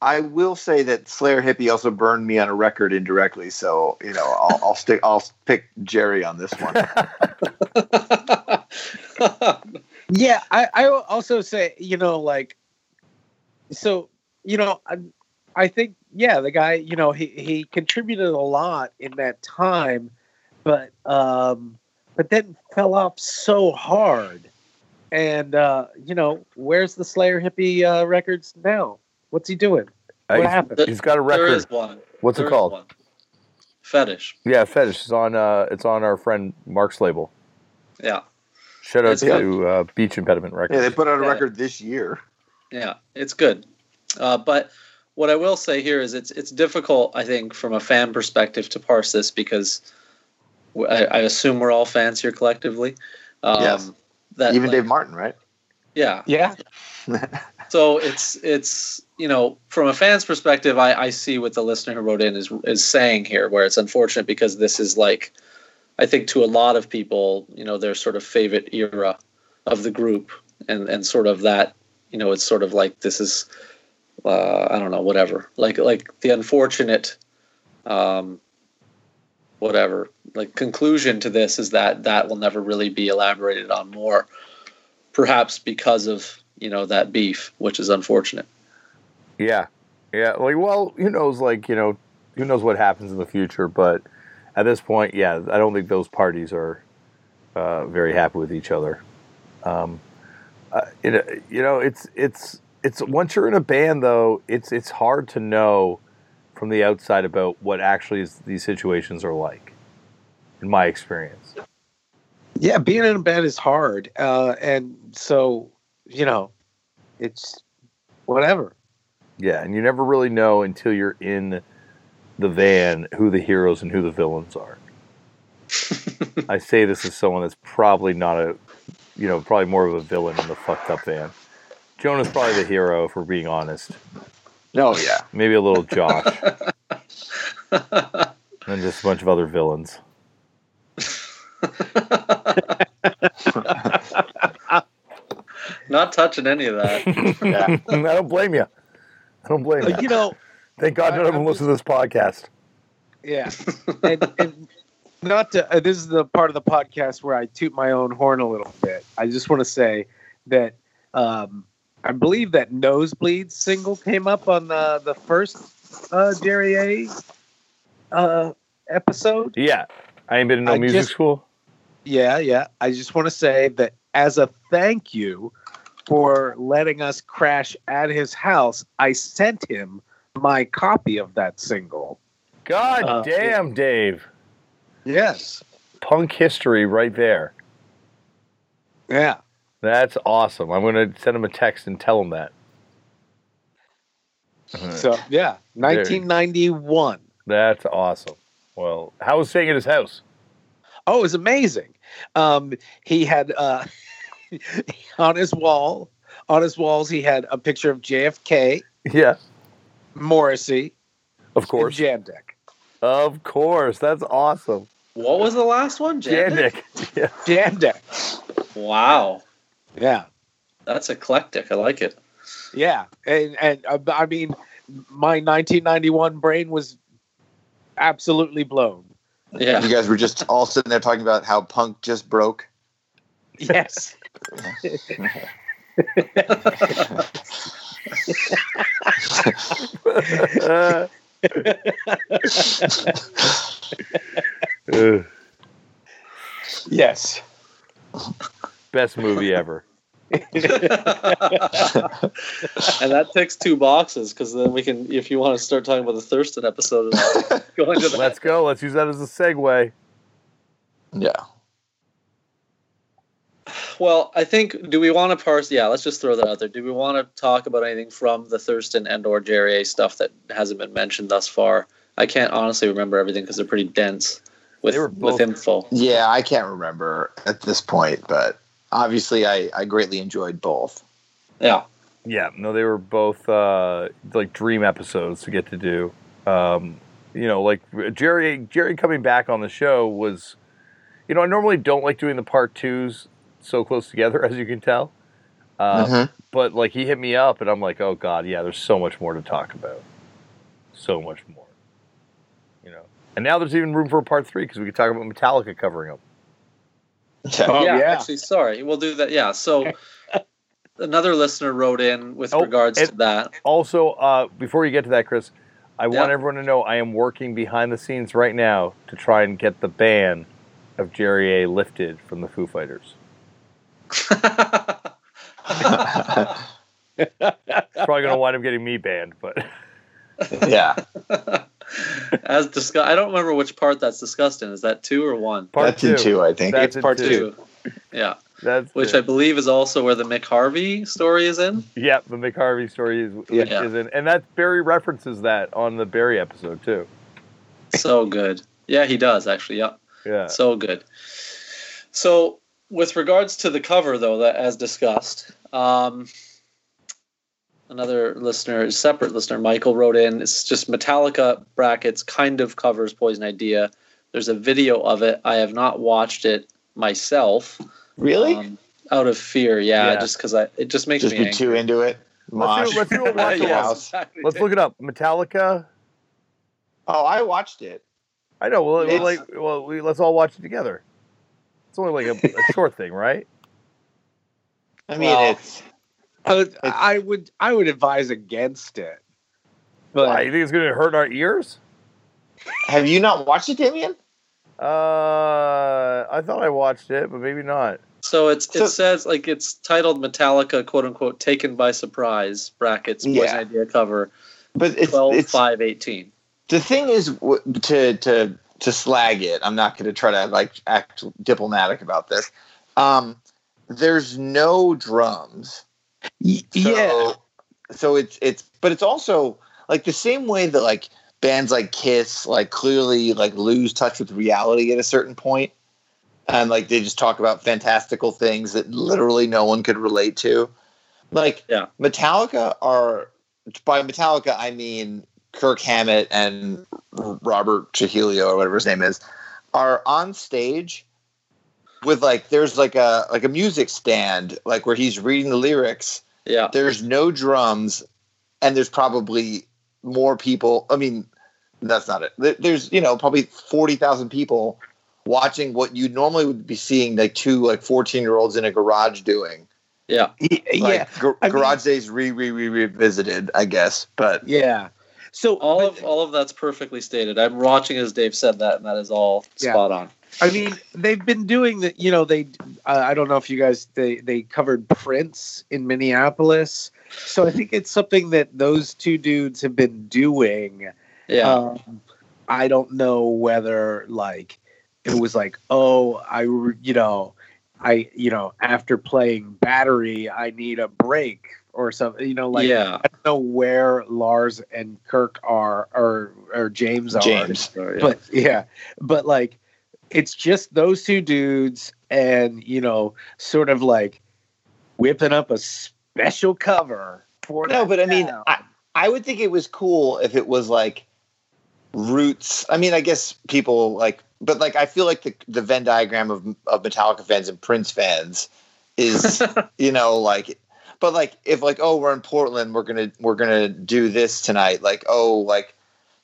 I will say that Slayer Hippie also burned me on a record indirectly, so you know I'll, I'll stick. I'll pick Jerry on this one. *laughs* Yeah, I, I will also say, you know, like, so, you know, I, I think, yeah, the guy, you know, he, he contributed a lot in that time, but, um, but then fell off so hard. And, uh, you know, where's the Slayer hippie uh, records now? What's he doing? Uh, What he's- happened? He's got a record. is one. What's There it is called? one. Fetish. Yeah, Fetish. It's on. Uh, it's on our friend Mark's label. Yeah. Shout out It's to uh, Beach Impediment Records. Yeah, they put out a Yeah. record this year. Yeah, it's good. Uh, but what I will say here is it's it's difficult, I think, from a fan perspective to parse this because I, I assume we're all fans here collectively. Um, Yes. That Even like, Dave Martin, right? yeah. Yeah. *laughs* So it's it's you know from a fan's perspective, I, I see what the listener who wrote in is is saying here, where it's unfortunate because this is like, I think to a lot of people, you know, their sort of favorite era of the group, and and sort of that, you know, it's sort of like this is, uh, I don't know, whatever, like like the unfortunate, um, whatever, like conclusion to this is that that will never really be elaborated on more, perhaps because of you know that beef, which is unfortunate. Yeah, yeah. Like, well, who knows? Like, you know, who knows what happens in the future? But at this point, yeah, I don't think those parties are uh, very happy with each other. Um, uh, you know, you know, it's it's it's once you're in a band, though, it's it's hard to know from the outside about what actually is, these situations are like. In my experience, Yeah, being in a band is hard, uh, and so you know, it's whatever. yeah, and you never really know until you're in the van who the heroes and who the villains are. *laughs* I say this as someone that's probably not a, you know, probably more of a villain in the fucked up van. Jonah's probably the hero, if we're being honest. No, yeah. Maybe a little Josh, *laughs* and just a bunch of other villains. Not touching any of that. *laughs* Yeah. I don't blame you. I don't blame you. you know, Thank God none of them listen to this podcast. yeah, and, and not to. Uh, this is the part of the podcast where I toot my own horn a little bit. I just want to say that um, I believe that Nosebleed single came up on the the first uh, Jerry A uh, episode. Yeah, I ain't been in no I music just- school. Yeah, yeah. I just want to say that as a thank you for letting us crash at his house, I sent him my copy of that single. God Uh, damn, Dave. Yes. Punk history right there. Yeah. That's awesome. I'm going to send him a text and tell him that. So, yeah, 1991. That's awesome. Well, how was staying at his house? Oh, it was amazing. Um, he had uh, *laughs* on his wall, on his walls, he had a picture of JFK, Yeah, Morrissey, of course. Jandek. Of course. That's awesome. what was the last one? Jandek? *laughs* Yeah. Jandek. Wow, Yeah. that's eclectic. I like it. Yeah, and and uh, I mean, my 1991 brain was absolutely blown. Yeah. You guys were just all sitting there talking about how punk just broke. Yes. Uh, *laughs* *laughs* yes. Best movie ever. *laughs* and that ticks two boxes because then we can, if you want to start talking about the Thurston episode, *laughs* go into that. Let's go. Let's use that as a segue. Yeah. Well, I think. Do we want to parse? Yeah, let's just throw that out there. Do we want to talk about anything from the Thurston and or Jerry A stuff that hasn't been mentioned thus far? I can't honestly remember everything because they're pretty dense with They were both- with info. Yeah, I can't remember at this point, but obviously I, I greatly enjoyed both. Yeah. Yeah, no, they were both uh, like dream episodes to get to do. Um, you know, like Jerry Jerry coming back on the show was, you know, I normally don't like doing the part twos so close together, *laughs* as you can tell. Uh, Mhm. But like he hit me up, and I'm like, oh god, yeah, there's so much more to talk about, so much more. You know, and now there's even room for a part three because we could talk about Metallica covering them. Yeah. *laughs* Oh, yeah, yeah. Actually, sorry, we'll do that. Yeah. So *laughs* another listener wrote in with Oh, regards to that. Also, uh, before you get to that, Chris, I want everyone to know I am working behind the scenes right now to try and get the ban of Jerry A lifted from the Foo Fighters. *laughs* It's probably going to wind up getting me banned, but yeah. *laughs* As discussed, I don't remember which part that's discussed in. Is that two or one? part That's two. in two, I think. That's It's in part two. *laughs* Yeah, That's which it. I believe is also where the Mick Harvey story is in. yeah, the Mick Harvey story is, Yeah. is in, and that Barry references that on the Barry episode too. So good. Yeah, he does actually. Yeah. Yeah. So good. So, with regards to the cover, though, that as discussed, um, another listener, separate listener, Michael wrote in. It's just Metallica brackets kind of covers Poison Idea. There's a video of it. I have not watched it myself. Really? um, out of fear, yeah, Yeah. just because I it just makes Just me be angry. too into it. Let's Mosh. do- let's do *laughs* a watch at your along. house. exactly. Let's look it up. Metallica. Oh, I watched it. I know. Well, It's- like, well, we, let's all watch it together. It's only like a, a *laughs* short thing, right? I mean, Well, it's I would, I would I would advise against it. But Why, you think it's going to hurt our ears? Have you not watched it, Damian? Uh, I thought I watched it, but maybe not. So it's So- it says like it's titled Metallica quote unquote taken by surprise brackets Poison Yeah. Idea cover But it's twelve it's five eighteen. the thing is to to to slag it. I'm not going to try to like act diplomatic about this. Um, there's no drums. Y- So, yeah, So it's it's but it's also like the same way that like bands like Kiss like clearly like lose touch with reality at a certain point and like they just talk about fantastical things that literally no one could relate to. Like Yeah. Metallica are by Metallica I mean Kirk Hammett and Robert Trujillo or whatever his name is are on stage with like there's like a like a music stand like where he's reading the lyrics Yeah. there's no drums and there's probably more people i mean that's not it there's you know probably 40,000 people watching what you normally would be seeing like two like 14 year olds in a garage doing Yeah. Y- like yeah, gar- I mean- garage days re re re revisited i guess but yeah. So All but- of all of that's perfectly stated. I'm watching as Dave said that, and that is all Yeah. spot on. I mean, they've been doing that. You know, they. Uh, I don't know if you guys they they covered Prince in Minneapolis, so I think it's something that those two dudes have been doing. Yeah. Um, I don't know whether like it was like, oh, I you know, I you know after playing Battery, I need a break or something. You know, like yeah. I don't know where Lars and Kirk are or or James are james but yeah but like it's just those two dudes and you know sort of like whipping up a special cover for no but i mean. I, I would think it was cool if it was like roots i mean i guess people like but like i feel like the the venn diagram of of metallica fans and prince fans is *laughs* you know like but like if like oh we're in portland we're gonna we're gonna do this tonight like oh like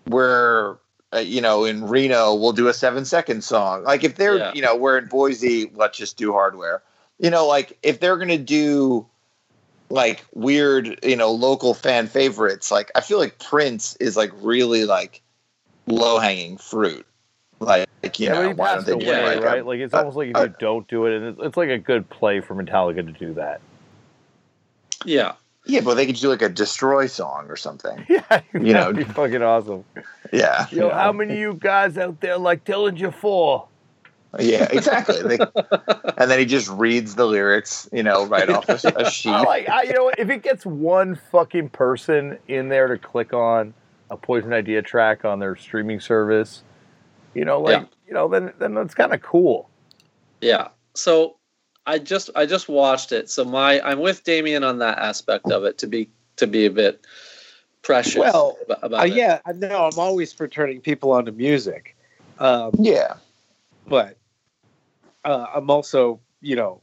we're uh, you know in reno we'll do a seven second song like if they're Yeah. you know we're in boise let's just do hardware you know like if they're gonna do like weird you know local fan favorites like i feel like prince is like really like low hanging fruit like you yeah, know he why don't passed they away, do like a- right? like it's uh, almost like if uh, you don't do it, and it's, it's like a good play for Metallica to do that. yeah. Yeah but they could do like a destroy song or something *laughs* Yeah, You know. that'd be fucking awesome. yeah Yo, you how many of you guys out there like Dillinger Four? Yeah, exactly. They- *laughs* and then he just reads the lyrics, you know, right off a, a *laughs* sheet. I like, I, you know, if it gets one fucking person in there to click on a Poison Idea track on their streaming service, you know, like, Yeah. you know, then then that's kind of cool. Yeah. So I just I just watched it. So my I'm with Damian on that aspect of it to be to be a bit precious Well, about Uh, yeah i know i'm always for turning people onto music um, Yeah. but uh, i'm also you know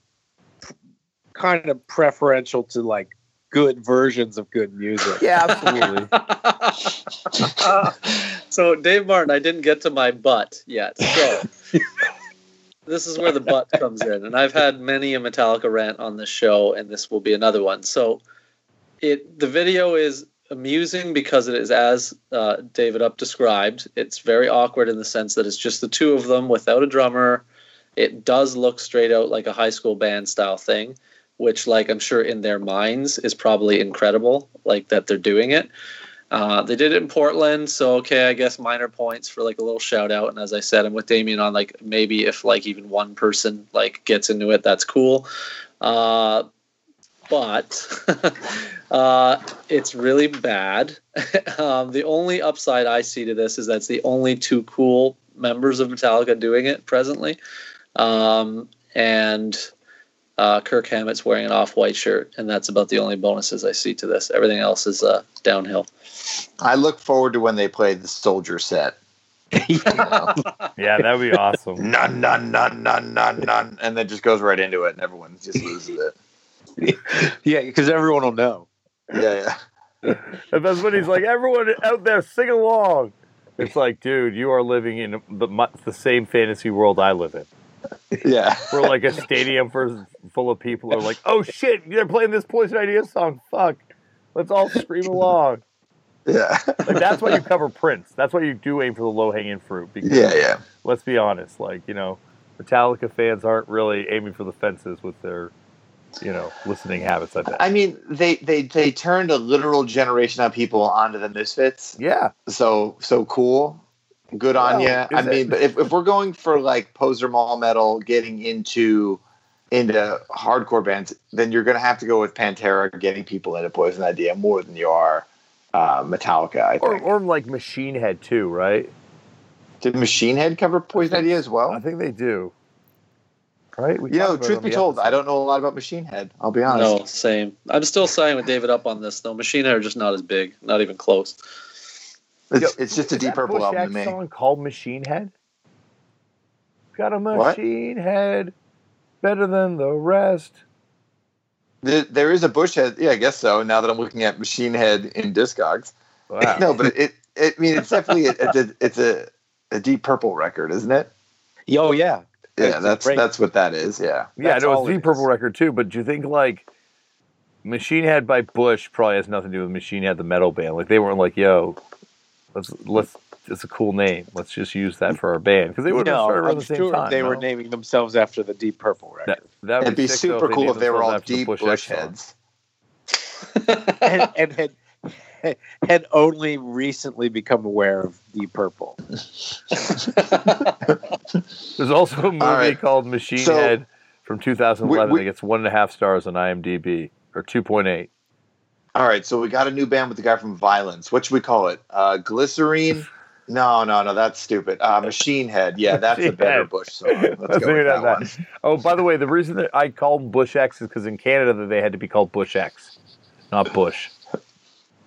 kind of preferential to like good versions of good music Yeah, absolutely. *laughs* *laughs* so Dave Martin, I didn't get to my butt yet. So *laughs* this is where the butt *laughs* comes in, and I've had many a Metallica rant on this show, and this will be another one. So it the video is amusing because it is as uh, Dave It Up described. It's very awkward in the sense that it's just the two of them without a drummer. It does look straight out like a high school band style thing, which, like I'm sure in their minds, is probably incredible. Like that they're doing it. Uh, they did it in Portland, so okay, I guess minor points for like a little shout out. And as I said, I'm with Damian on like maybe if like even one person like gets into it, that's cool. Uh, but *laughs* uh, it's really bad. *laughs* um, the only upside I see to this is that's the only two cool members of Metallica doing it presently, um, and uh, Kirk Hammett's wearing an off-white shirt, and that's about the only bonuses I see to this. Everything else is uh, downhill. I look forward to when they play the soldier set. *laughs* You know? Yeah, that'd be awesome. *laughs* none, none, none, none, none, none, and then just goes right into it, and everyone just loses it. *laughs* yeah, because everyone will know. Yeah, yeah. And that's when he's like, everyone out there, sing along. It's like, dude, you are living in the, the same fantasy world I live in. Yeah. Where like a stadium for, full of people are like, oh shit, they're playing this Poison Idea song. Fuck. Let's all scream along. Yeah. Like that's why you cover Prince. That's why you do aim for the low hanging fruit. Because Yeah, yeah. let's be honest, like, you know, Metallica fans aren't really aiming for the fences with their, you know, listening habits, I bet. I mean, they they they turned a literal generation of people onto the Misfits. yeah. So so cool. Good on Well, you. I mean, it- but if, if we're going for like poser mall metal, getting into into hardcore bands, then you're gonna have to go with Pantera, getting people into Poison Idea more than you are uh, Metallica. I Or, think. or like Machine Head too, right? Did Machine Head cover Poison Idea as well? I think they do. Right? We You know, talked about it truth be the told, I don't know a lot about Machine Head. I'll be honest. No, same. I'm still siding with Dave It Up on this though. Machine Head are just not as big, not even close. It's, Yo, it's just a Deep Purple album to me. song called Machine Head? Got a What? machine head, better than the rest. There, there is a Bush Head. Yeah, I guess so. Now that I'm looking at Machine Head in Discogs. Wow. *laughs* no, but it, it. I mean, it's definitely a, it's a it's a, a Deep Purple record, isn't it? Oh yeah, Yeah, It's that's that's what that is. Yeah. yeah, that's no, all it's it Deep Purple record too. But do you think like Machine Head by Bush probably has nothing to do with Machine Head, the metal band? Like they weren't like, yo, let's let's. It's a cool name. Let's just use that for our band because they would have no, started around I'm the same sure time. they were naming themselves after the Deep Purple record. That, that would It'd be super cool named if they were all deep Bush, Bush, heads. *laughs* and, and had had only recently become aware of Deep Purple. *laughs* There's also a movie right. called Machine So- Head from 2011 We- we- that gets one and a half stars on IMDb or 2.8. All right, so we got a new band with the guy from Violence. What should we call it? Uh, Glycerine? *laughs* No, no, no, that's stupid. Uh, Machine Head. Yeah, *laughs* that's a better Head. Bush song. Let's *laughs* Let's go with that, that. one. Oh, by the way, the reason that I call them Bush X is because in Canada they had to be called Bush X, not Bush.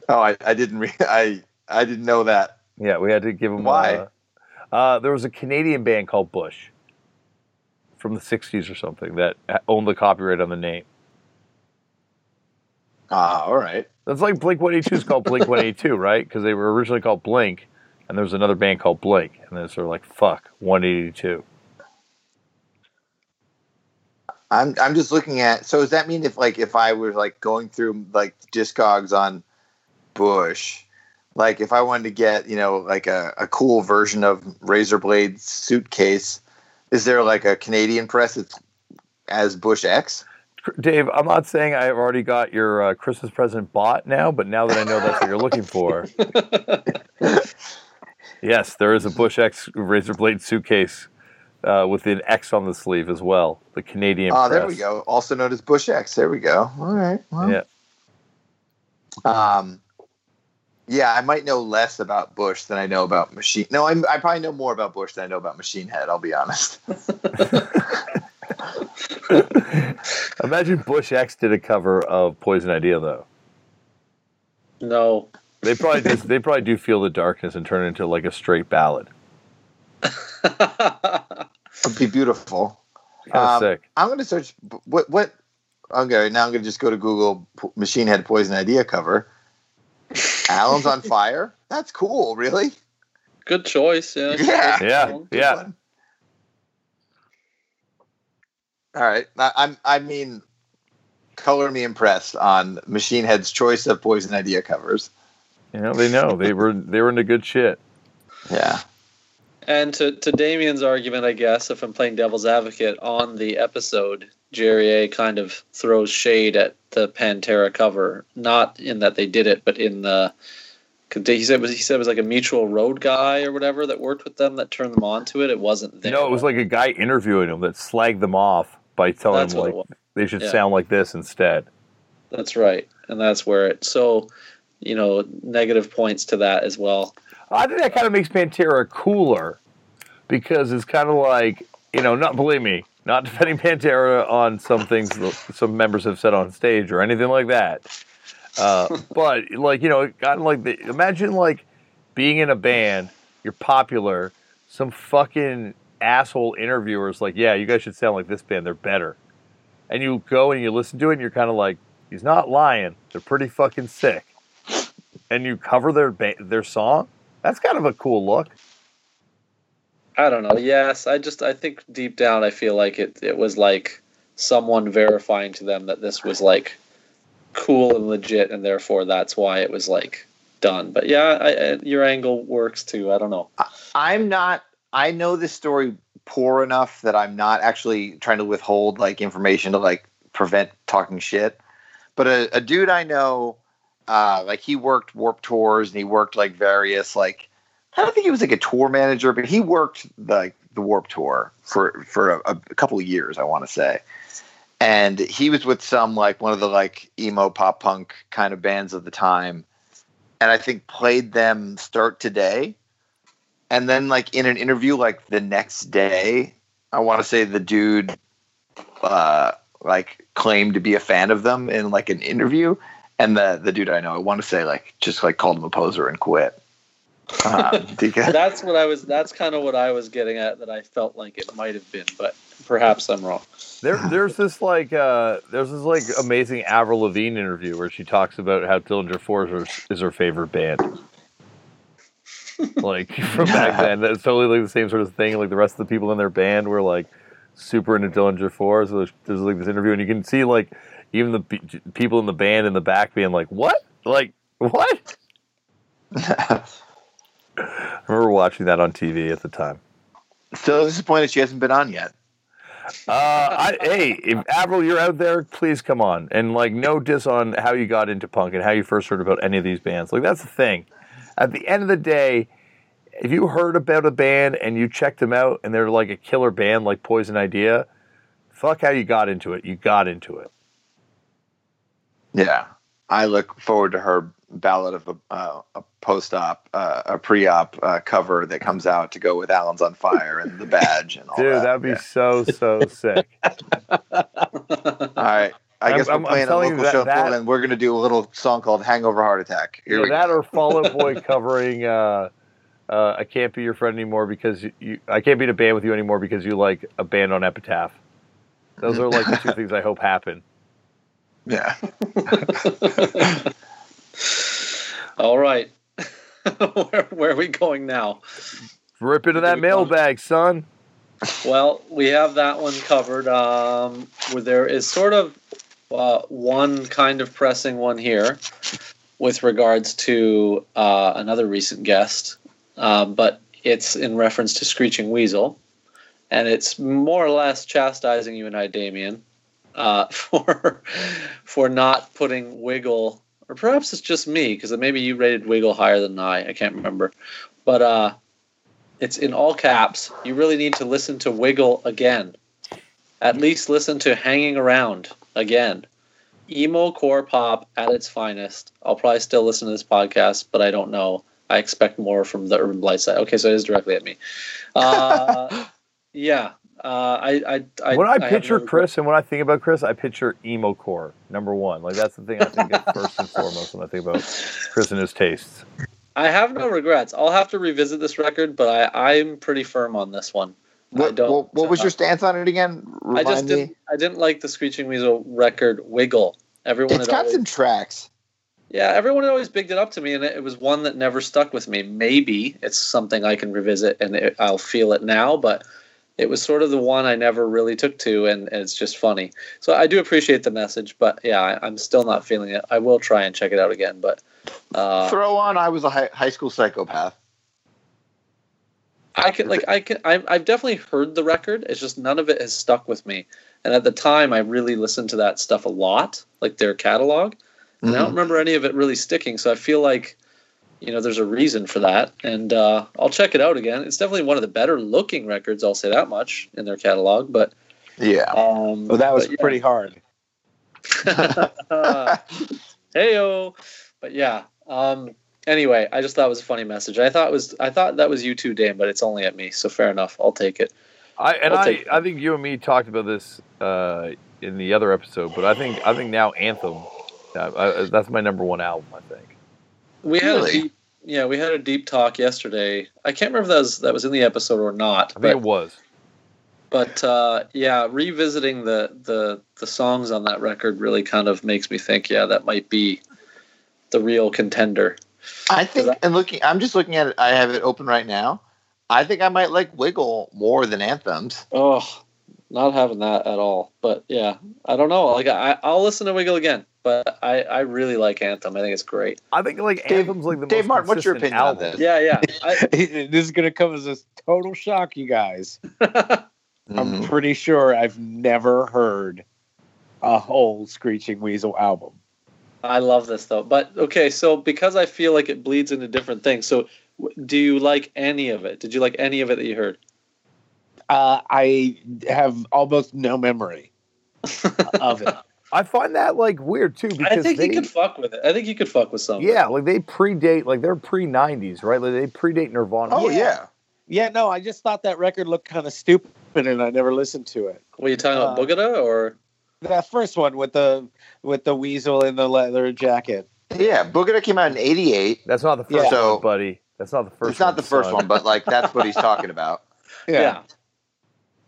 Oh, I, I didn't. Re- *laughs* I I didn't know that. Yeah, we had to give them. Why? Uh, uh, there was a Canadian band called Bush from the '60s or something that owned the copyright on the name. Ah, all right. That's like Blink 182 is called Blink 182, right? Because they were originally called Blink, and there was another band called Blink, and then sort of like fuck 182. I'm I'm just looking at. So does that mean if like if I was like going through like Discogs on Bush, like if I wanted to get you know like a, a cool version of Razor Blade suitcase, is there like a Canadian press that's as Bush X? Dave, I'm not saying I've already got your uh, Christmas present bought now, but now that I know that's what you're looking for, *laughs* yes, there is a Bush X razor blade suitcase uh, with an X on the sleeve as well. The Canadian. Oh, there we go. Also known as Bush X. There we go. All right. well. Yeah. Um, yeah, I might know less about Bush than I know about Machine. No, I'm, I probably know more about Bush than I know about Machine Head. I'll be honest. *laughs* Imagine Bush X did a cover of Poison Idea though. no. They probably just they probably do feel the darkness and turn it into like a straight ballad. *laughs* It'd be beautiful. Um, sick. I'm going to search what what. Okay, now I'm going to just go to Google Machine Head Poison Idea cover. Alan's on fire. That's cool. Really? Good choice. Yeah. Yeah. Yeah, Good yeah. All right. I, I'm. I mean, color me impressed on Machine Head's choice of Poison Idea covers. You know they know they were they were into good shit. Yeah. And to, to Damian's argument, I guess, if I'm playing devil's advocate on the episode, Jerry A kind of throws shade at the Pantera cover, not in that they did it, but in the he said it was he said it was like a mutual road guy or whatever that worked with them that turned them on to it. It wasn't there. No, it was like a guy interviewing them that slagged them off by telling that's them like they should Yeah. sound like this instead. That's right, and that's where it. So, you know, negative points to that as well. I think that kind of makes Pantera cooler because it's kind of like you know, not believe me, not *laughs* defending Pantera on some things some members have said on stage or anything like that. Uh, *laughs* but like you know, kind of like the, imagine like being in a band, you're popular, some fucking asshole interviewers like, yeah, you guys should sound like this band, they're better, and you go and you listen to it, and you're kind of like, he's not lying, they're pretty fucking sick, and you cover their ba- their song. That's kind of a cool look. I don't know. Yes, I just I think deep down I feel like it it was like someone verifying to them that this was like cool and legit, and therefore that's why it was like done. But yeah, I, I, your angle works too. I don't know. I'm not. I know this story poor enough that I'm not actually trying to withhold like information to like prevent talking shit. But a, a dude I know, uh, like he worked Warp Tours and he worked like various like I don't think he was like a tour manager, but he worked like the Warp Tour for for a, a couple of years, I want to say. And he was with some like one of the like emo pop punk kind of bands of the time, and I think played them start today. And then like in an interview like the next day, I want to say the dude uh like claimed to be a fan of them in like an interview and the the dude I know I want to say like just like called him a poser and quit. Um, *laughs* because *laughs* That's what I was. That's kind of what I was getting at. That I felt like it might have been, but perhaps I'm wrong. There, there's this like, uh, there's this like amazing Avril Lavigne interview where she talks about how Dillinger Four is her, is her favorite band. like *laughs* from back then, that's totally like the same sort of thing. Like the rest of the people in their band were like super into Dillinger Four. So there's, there's like this interview, and you can see like even the pe- people in the band in the back being like, "What? Like what?" *laughs* I remember watching that on TV at the time. still disappointed she hasn't been on yet. Uh, I, hey, if Avril, you're out there, please come on. And like, no diss on how you got into punk and how you first heard about any of these bands. Like, that's the thing. At the end of the day, if you heard about a band and you checked them out and they're like a killer band like Poison Idea, fuck how you got into it. You got into it. Yeah, I look forward to her ballad of a, uh, a post-op, uh, a pre-op uh, cover that comes out to go with Alan's on Fire and the badge and all that. Dude, that. that'd be so, so sick. All right. I I'm- guess I'm- we're I'm playing a telling you local that- show, that- and we're going to do a little song called "Hangover Heart Attack." Here go. that or Fall Out *laughs* Boy covering uh, uh, I Can't Be Your Friend Anymore because you, you, I can't be in a band with you anymore because you like a band on Epitaph. Those are like the two *laughs* things I hope happen. Yeah. *laughs* All right, *laughs* where, where are we going now? Rip into that mailbag, son. Well, we have that one covered. Um, where there is sort of uh, one kind of pressing one here with regards to uh, another recent guest, uh, but it's in reference to Screeching Weasel, and it's more or less chastising you and I, Damian, uh, *laughs* for for not putting Wiggle, or perhaps it's just me because maybe you rated Wiggle higher than I. I can't remember, but uh, it's in all caps. You really need to listen to Wiggle again. At least listen to Hanging Around again. Emo core pop at its finest. I'll probably still listen to this podcast, but I don't know. I expect more from the Urban Blight side. Okay, so it is directly at me. Uh, *laughs* yeah. Uh, I, I, I, when I, have picture no Chris and when I think about Chris, I picture emo core number one. Like that's the thing I think of first and foremost when I think about Chris and his tastes. I have no regrets. I'll have to revisit this record, but I, I'm pretty firm on this one. I What, don't- what, what was your stance on it again? I Remind just me. didn't. I didn't like the Screeching Weasel record "Wiggle." Everyone it's got always, some tracks. yeah, everyone had always bigged it up to me, and it, it was one that never stuck with me. Maybe it's something I can revisit and it, I'll feel it now, but it was sort of the one I never really took to, and, and it's just funny. So I do appreciate the message, but yeah, I, I'm still not feeling it. I will try and check it out again, but uh, Throw on I was a high, high school psychopath. I can like I can I, I've definitely heard the record. It's just none of it has stuck with me. And at the time, I really listened to that stuff a lot, like their catalog. And I don't Mhm. remember any of it really sticking. So I feel like, you know, there's a reason for that. And uh, I'll check it out again. It's definitely one of the better looking records. I'll say that much in their catalog. But Yeah. um, Well, that was but yeah. pretty hard. *laughs* Heyo. But yeah, um, anyway, I just thought it was a funny message. I thought it was I thought that was you too, Dame, but it's only at me, so fair enough. I'll take it. I and I'll I, it. I think you and me talked about this uh, in the other episode, but I think I think now Anthem, uh, I, that's my number one album. I think. We had Really? a deep yeah, we had a deep talk yesterday. I can't remember if that was that was in the episode or not. I think it was. but uh, yeah, revisiting the, the the songs on that record really kind of makes me think, yeah, that might be the real contender. I think, I- and looking, I'm just looking at it. I have it open right now. I think I might like Wiggle more than Anthems. Oh, not having that at all. But yeah, I don't know. Like I, I'll listen to Wiggle again, but I, I really like Anthem. I think it's great. I think like Dave- Anthem's like the Dave most Martin, what's your consistent opinion on this? Yeah, yeah. *laughs* I, this is gonna come as a total shock, you guys. *laughs* I'm Mhm. pretty sure I've never heard a whole Screeching Weasel album. I love this though. But okay, so because I feel like it bleeds into different things. So, w- do you like any of it? Did you like any of it that you heard? Uh, I have almost no memory *laughs* of it. I find that like weird too because I think they, you could fuck with it. I think you could fuck with something. yeah, like they predate like they're pre '90s, right? Like they predate Nirvana. Oh Yeah. yeah. Yeah, no, I just thought that record looked kind of stupid, and I never listened to it. Were you talking about Uh, Boogada or? That first one with the with the weasel in the leather jacket. Yeah, Boogada came out in '88. That's not the first Yeah. One, buddy. That's not the first. It's not the first son. one, but like that's what he's talking about. *laughs* Yeah.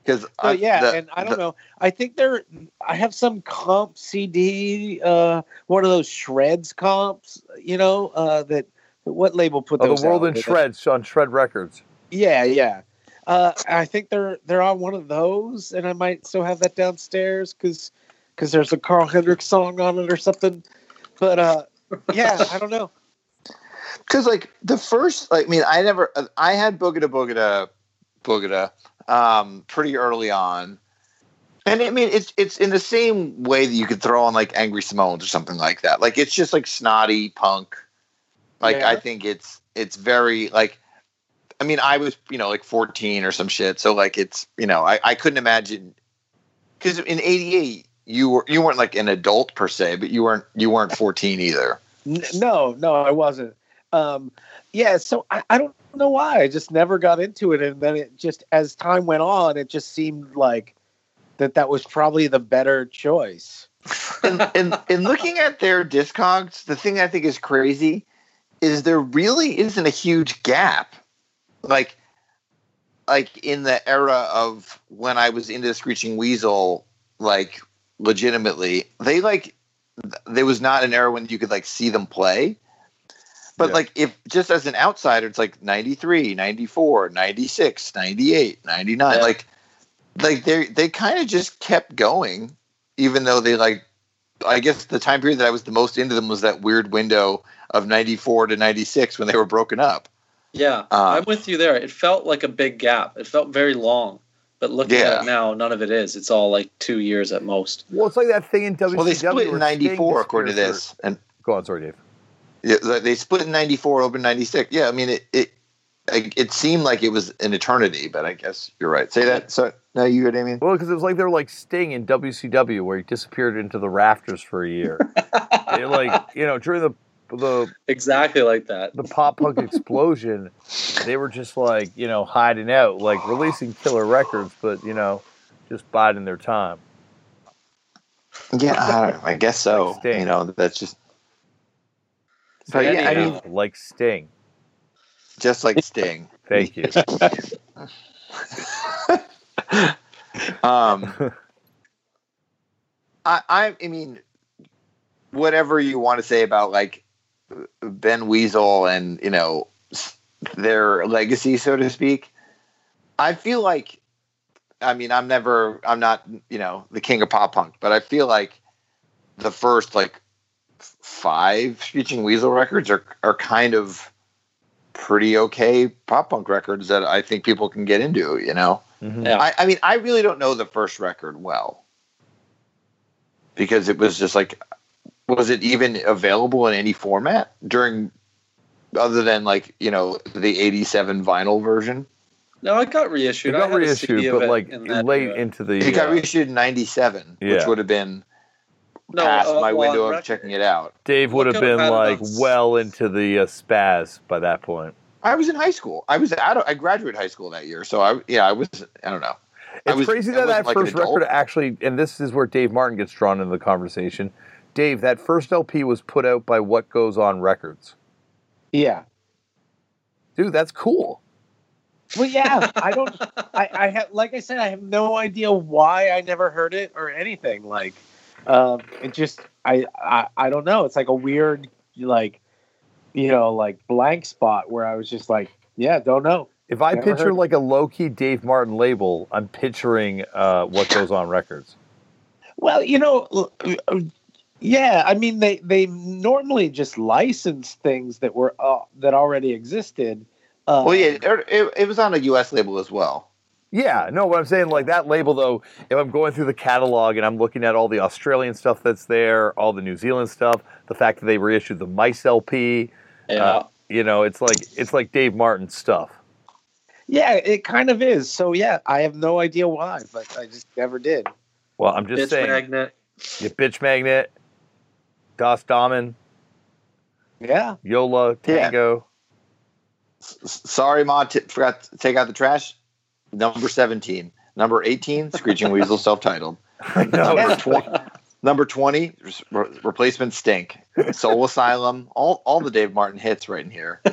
Because So, yeah, and I don't know. I think there. I have some comp CD, uh, one of those shreds comps. You know, uh, that what label put Oh, the World out? in Shreds on Shred Records. Yeah, yeah. Uh, I think they're they're on one of those, and I might still have that downstairs because there's a Karl Hendricks song on it or something. But uh, yeah, I don't know. *laughs* because like the first like, i mean i never i had boogada boogada boogada um pretty early on. And i mean it's it's in the same way that you could throw on like Angry Samoans or something like that. Like it's just like snotty punk. Like Yeah. i think it's it's very like i mean i was you know like 14 or some shit. So like it's you know i, I couldn't imagine because in 88 you were you weren't like an adult per se but you weren't you weren't 14 either. No, no, I wasn't. Um, yeah, so I, I don't know why. I just never got into it, and then it just as time went on, it just seemed like that that was probably the better choice. and, and and looking at their discogs, the thing I think is crazy is there really isn't a huge gap. Like like in the era of when I was into Screeching Weasel, like legitimately, they like there was not an era when you could like see them play. But Yeah. like if just as an outsider, it's like 93, 94, 96, 98, 99. Yeah. Like like they they kind of just kept going even though they like I guess the time period that I was the most into them was that weird window of 94 to 96 when they were broken up. Yeah, Uh, I'm with you there. It felt like a big gap. It felt very long. But looking Yeah. at it now, none of it is. It's all like two years at most. Well, it's like that thing in WCW. Well, they split where in 94 according to this. And Go on, sorry, Dave. Yeah, they split in 94 open 96. Yeah, I mean it it it seemed like it was an eternity, but I guess you're right. Say that. So no, you good, Damian? Well, because it was like they were like Sting in WCW, where he disappeared into the rafters for a year. *laughs* They, like you know, during the the Exactly like that. the pop punk explosion, they were just like you know hiding out, like releasing killer records, but you know, just biding their time. Yeah, I, don't, I guess so. Like Sting. You know, that's just So, But yeah, I anyhow, like Sting. just like Sting. Thank you. *laughs* um, I, I, I mean, whatever you want to say about like Ben Weasel and you know their legacy, so to speak, I feel like, I mean, I'm never, I'm not, you know, the king of pop punk, but I feel like the first like f- five Screeching Weasel records are are kind of pretty okay pop punk records that I think people can get into, you know. Mhm. Yeah. I, I mean, I really don't know the first record well because it was just like, was it even available in any format during, other than like you know the '87 vinyl version? No, it got It reissued. I got had a CD reissued, of but it like in late era. into the. It got uh, reissued in '97, which would have been No, past uh, my well, window of checking it out. Dave would have been like bounce. well into the uh, spaz by that point. I was in high school. I was out. Of, I graduated high school that year, so I yeah, I was. I don't know. It's was- crazy that wasn't that like first adult. record actually, and this is where Dave Martin gets drawn into the conversation. Dave, that first LP was put out by What Goes On Records. Yeah. Dude, that's cool. Well, yeah. I don't. *laughs* I, I have, like I said, I have no idea why I never heard it or anything. Like, um, it just, I, I, I don't know. It's like a weird, like, you know, like blank spot where I was just like, yeah, don't know. If I Never picture heard- like a low key Dave Martin label, I'm picturing uh, What Goes On Records. Well, you know, uh, yeah. I mean, they they normally just license things that were uh, that already existed. Uh, Well, yeah, it, it, it was on a U.S. label as well. Yeah, no, what I'm saying, like that label though, if I'm going through the catalog and I'm looking at all the Australian stuff that's there, all the New Zealand stuff, the fact that they reissued the Mice LP, Yeah. uh, you know, it's like it's like Dave Martin stuff. Yeah, it kind of is. So yeah, I have no idea why, but I just never did. Well, I'm just Bitch saying, magnet. you bitch magnet, Das Damen, Yeah. Yo La Tengo. S- s- sorry, Ma, t- forgot to take out the trash. Number seventeen. Number eighteen, Screeching Weasel, *laughs* self-titled. Number, tw- number twenty, re- replacement stink. Soul Asylum. All all the Dave Martin hits right in here. *laughs*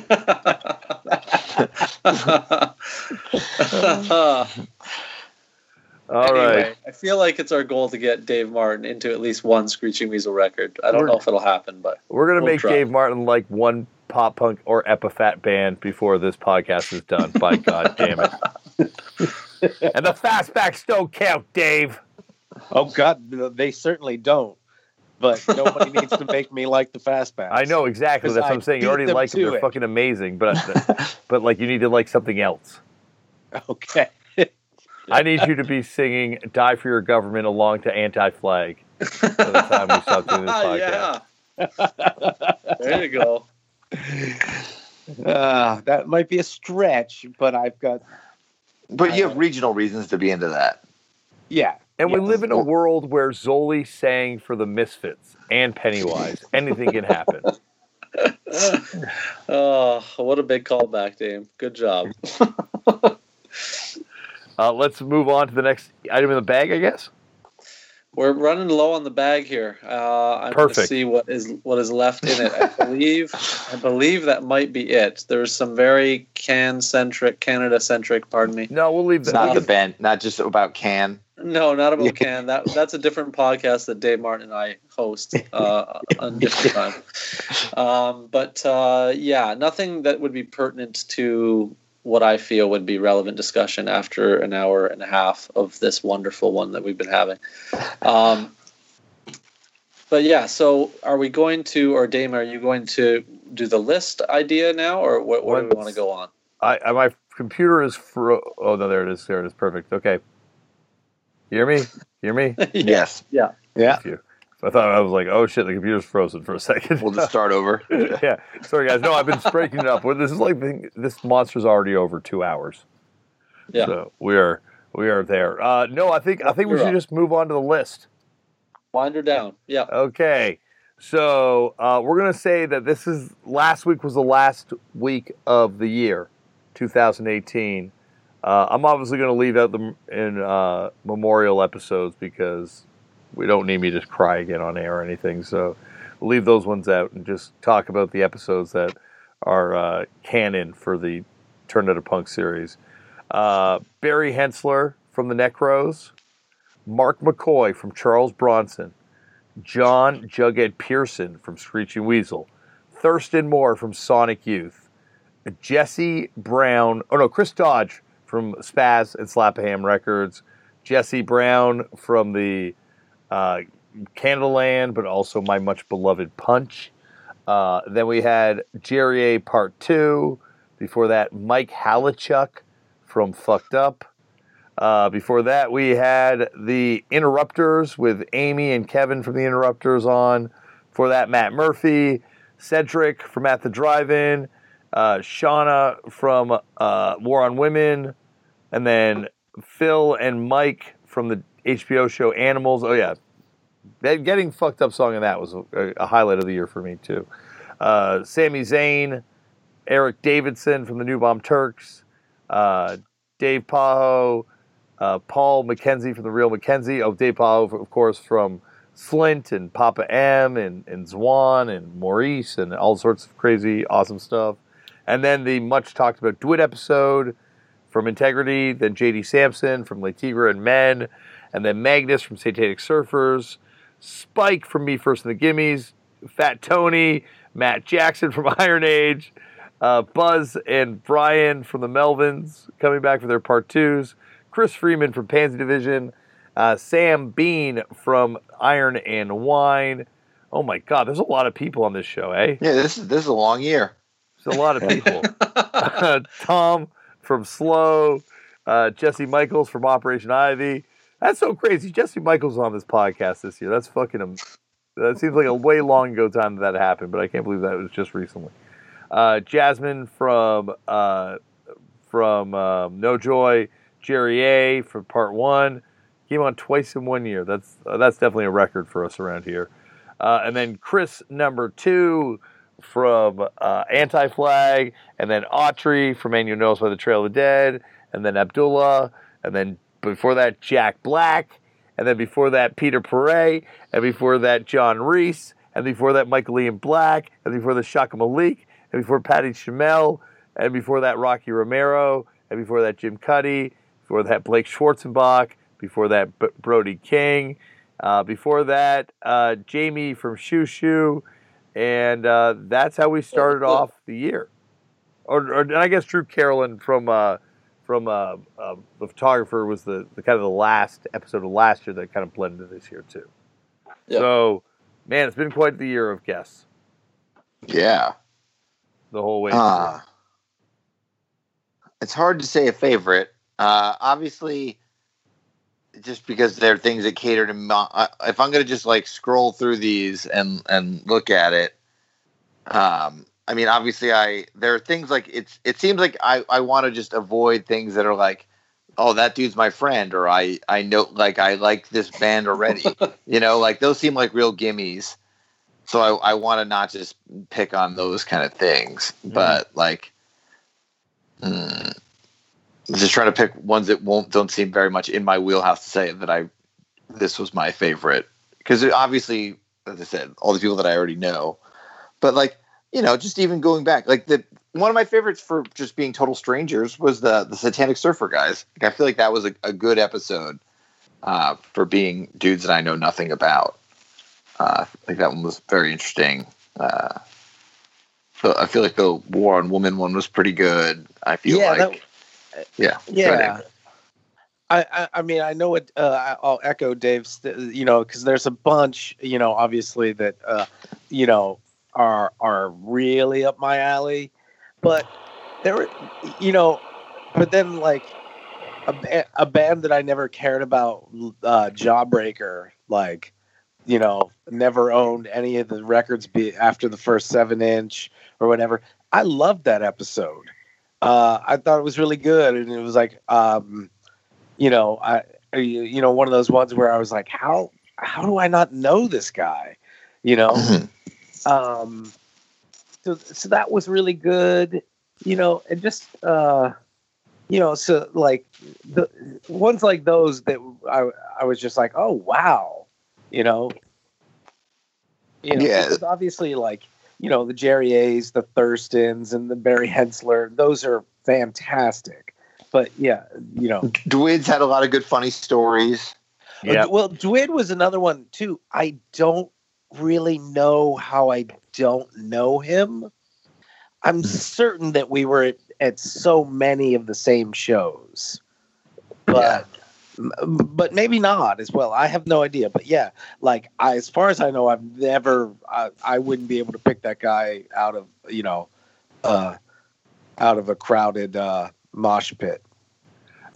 All anyway, right. I feel like it's our goal to get Dave Martin into at least one Screeching Weasel record. I don't We're- know if it'll happen, but We're gonna We'll make try. Dave Martin like one pop punk or Epitaph band before this podcast is done. By *laughs* God damn it. and the fastbacks don't count, Dave. Oh God, they certainly don't. But nobody *laughs* needs to make me like the fastbacks. I know exactly. That's what I I'm saying. You already them like them. They're it. fucking amazing. But *laughs* but like you need to like something else. Okay. I need you to be singing "Die for Your Government" along to "Anti-Flag." By the time we stop doing this podcast. yeah. there you go. Uh, that might be a stretch, but I've got But you have regional reasons to be into that. yeah. And we live in a world where Zoli sang for the Misfits and Pennywise. Anything can happen. *laughs* Oh, what a big callback, Dave. Good job. *laughs* Uh, let's move on to the next item in the bag, I guess. We're running low on the bag here. Uh, I'm going to Perfect. see what is what is left in it. I believe I believe that might be it. There's some very can centric, Canada centric. Pardon me. No, we'll leave It's that. not the band, not just about can. No, not about can. That that's a different podcast that Dave Martin and I host uh, on a different time. *laughs* Um, but uh, yeah, nothing that would be pertinent to what I feel would be relevant discussion after an hour and a half of this wonderful one that we've been having. Um, but yeah, so are we going to, or Dame, are you going to do the list idea now, or what, where do we want to go on? I, I my computer is fro. Oh no, there it is. There it is. Perfect. Okay. You hear me? You hear me? *laughs* Yes. Yeah. Thank you. I thought I was like, oh shit, the computer's frozen for a second. We'll just *laughs* start over. *laughs* yeah. Sorry guys. No, I've been breaking it up. Well, This is like the, this monster's already over two hours. Yeah. So we are we are there. Uh, no, I think I think we You're should up. just move on to the list. Wind her down. Yeah. Okay. So uh, we're gonna say that this is last week was the last week of the year, 2018. Uh, I'm obviously gonna leave out the in uh, memorial episodes because we don't need me to cry again on air or anything. So we'll leave those ones out and just talk about the episodes that are uh, canon for the Turn Out a Punk series. Uh, Barry Henssler from the Necros, Mark McCoy from Charles Bronson. John Jughead Pearson from Screeching Weasel, Thurston Moore from Sonic Youth, Jesse Brown, oh no, Chris Dodge from Spaz and Slap-a-Ham Records, Jesse Brown from the uh, Canadaland, but also my much beloved Punch. Uh, then we had Jerry A Part 2. Before that, Mike Haliechuk from Fucked Up. Uh, before that, we had the Interrupters with Amy and Kevin from the Interrupters on. For that, Matt Murphy, Cedric from At the Drive-In, uh, Shauna from uh, War on Women, and then Phil and Mike from the HBO show Animals. Oh yeah, that getting fucked up song in that was a, a highlight of the year for me too. Uh, Sami Zayn, Eric Davidson from the New Bomb Turks, uh, Dave Pajo, uh, Paul McKenzie from the Real McKenzie. Oh, Dave Pajo, of course, from Slint and Papa M and, and Zwan and Maurice and all sorts of crazy, awesome stuff. And then the much talked about Dwid episode from Integrity, then JD Sampson from Le Tigre and Men, and then Magnus from Satanic Surfers, Spike from Me First and the Gimmies, Fat Tony, Matt Jackson from *laughs* Iron Age, uh, Buzz and Brian from the Melvins coming back for their part twos, Chris Freeman from Pansy Division, uh, Sam Beam from Iron and Wine. Oh my God, there's a lot of people on this show, eh? Yeah, this is this is a long year. There's a lot of people. *laughs* *laughs* Tom from Slow, uh, Jesse Michaels from Operation Ivy. That's so crazy. Jesse Michaels on this podcast this year. That's fucking. That seems like a way long ago time that that happened, but I can't believe that was just recently. Uh, Jasmine from uh, from um, No Joy, Jerry A from Part One came on twice in one year. That's uh, that's definitely a record for us around here. Uh, and then Chris number two from uh, Anti Flag, and then Autry from And You by the Trail of the Dead, and then Abdullah, and then before that Jack Black, and then before that Peter Perrett, and before that John Reis, and before that Michael Ian Black, and before the Shaka Malik, and before Patty Schemel, and before that Rocky Romero, and before that Jim Cuddy, before that Blake Schwarzenbach, before that B- Brody King, uh, before that uh, Jamie from Shoo Shoo, and uh, that's how we started off the year. Or, or and I guess Drew Carolyn from uh, from uh, uh, the photographer was the, the kind of the last episode of last year that kind of blended this year too. Yep. So, man, it's been quite the year of guests Yeah. the whole way. Uh, it's hard to say a favorite. Uh, obviously, just because there are things that cater to. mo- uh, If I'm going to just like scroll through these and and look at it, um, I mean, obviously, I there are things like it's. It seems like I I want to just avoid things that are like, oh, that dude's my friend, or I I know like I like this band already. *laughs* you know, like those seem like real gimmies. So I, I want to not just pick on those kind of things, but like, mm, just trying to pick ones that won't don't seem very much in my wheelhouse to say that I this was my favorite because obviously, as I said, all the people that I already know, but like you know, just even going back, like the one of my favorites for just being total strangers was the the Satanic Surfer guys. Like, I feel like that was a, a good episode uh, for being dudes that I know nothing about. Uh, I think that one was very interesting. Uh, so I feel like the War on Woman one was pretty good. I feel Yeah, like, yeah, Yeah. ahead. I, I, mean, I know what uh, I'll echo Dave's, you know, because there's a bunch, you know, obviously that, uh, you know, are are really up my alley, but there were, you know, but then like a, a band that I never cared about, uh, Jawbreaker, like, you know, never owned any of the records be after the first seven inch or whatever. I loved that episode. Uh, I thought it was really good, and it was like, um, you know, I, you know, one of those ones where I was like, how how do I not know this guy? You know, Mhm. Um, so so that was really good. You know, and just uh, you know, so like the ones like those that I I was just like, oh wow, you know, you know, Yeah. because obviously like you know the Jerry A's, the Thurstons, and the Barry Henssler, those are fantastic. But yeah, you know, Dwid's had a lot of good funny stories. Yeah. well, Dwid was another one too. I don't really know how I don't know him. I'm certain that we were at, at so many of the same shows, but m- but maybe not as well. I have no idea. But yeah, like I, as far as I know, I've never. I, I wouldn't be able to pick that guy out of you know, uh, out of a crowded uh, mosh pit.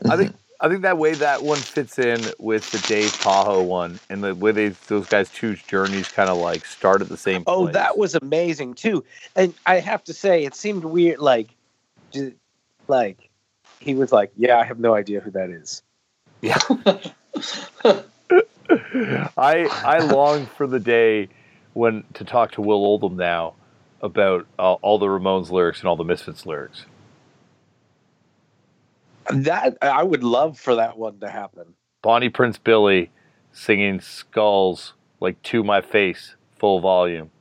I think *laughs* I think that way that one fits in with the Dave Pajo one, and the way they those guys' two journeys kind of like start at the same. Oh, place. that was amazing too. And I have to say, it seemed weird. Like, j- like he was like, "Yeah, I have no idea who that is." Yeah. *laughs* I I *laughs* long for the day when to talk to Will Oldham now about uh, all the Ramones lyrics and all the Misfits lyrics. That I would love for that one to happen. Bonnie Prince Billy singing skulls like to my face, full volume.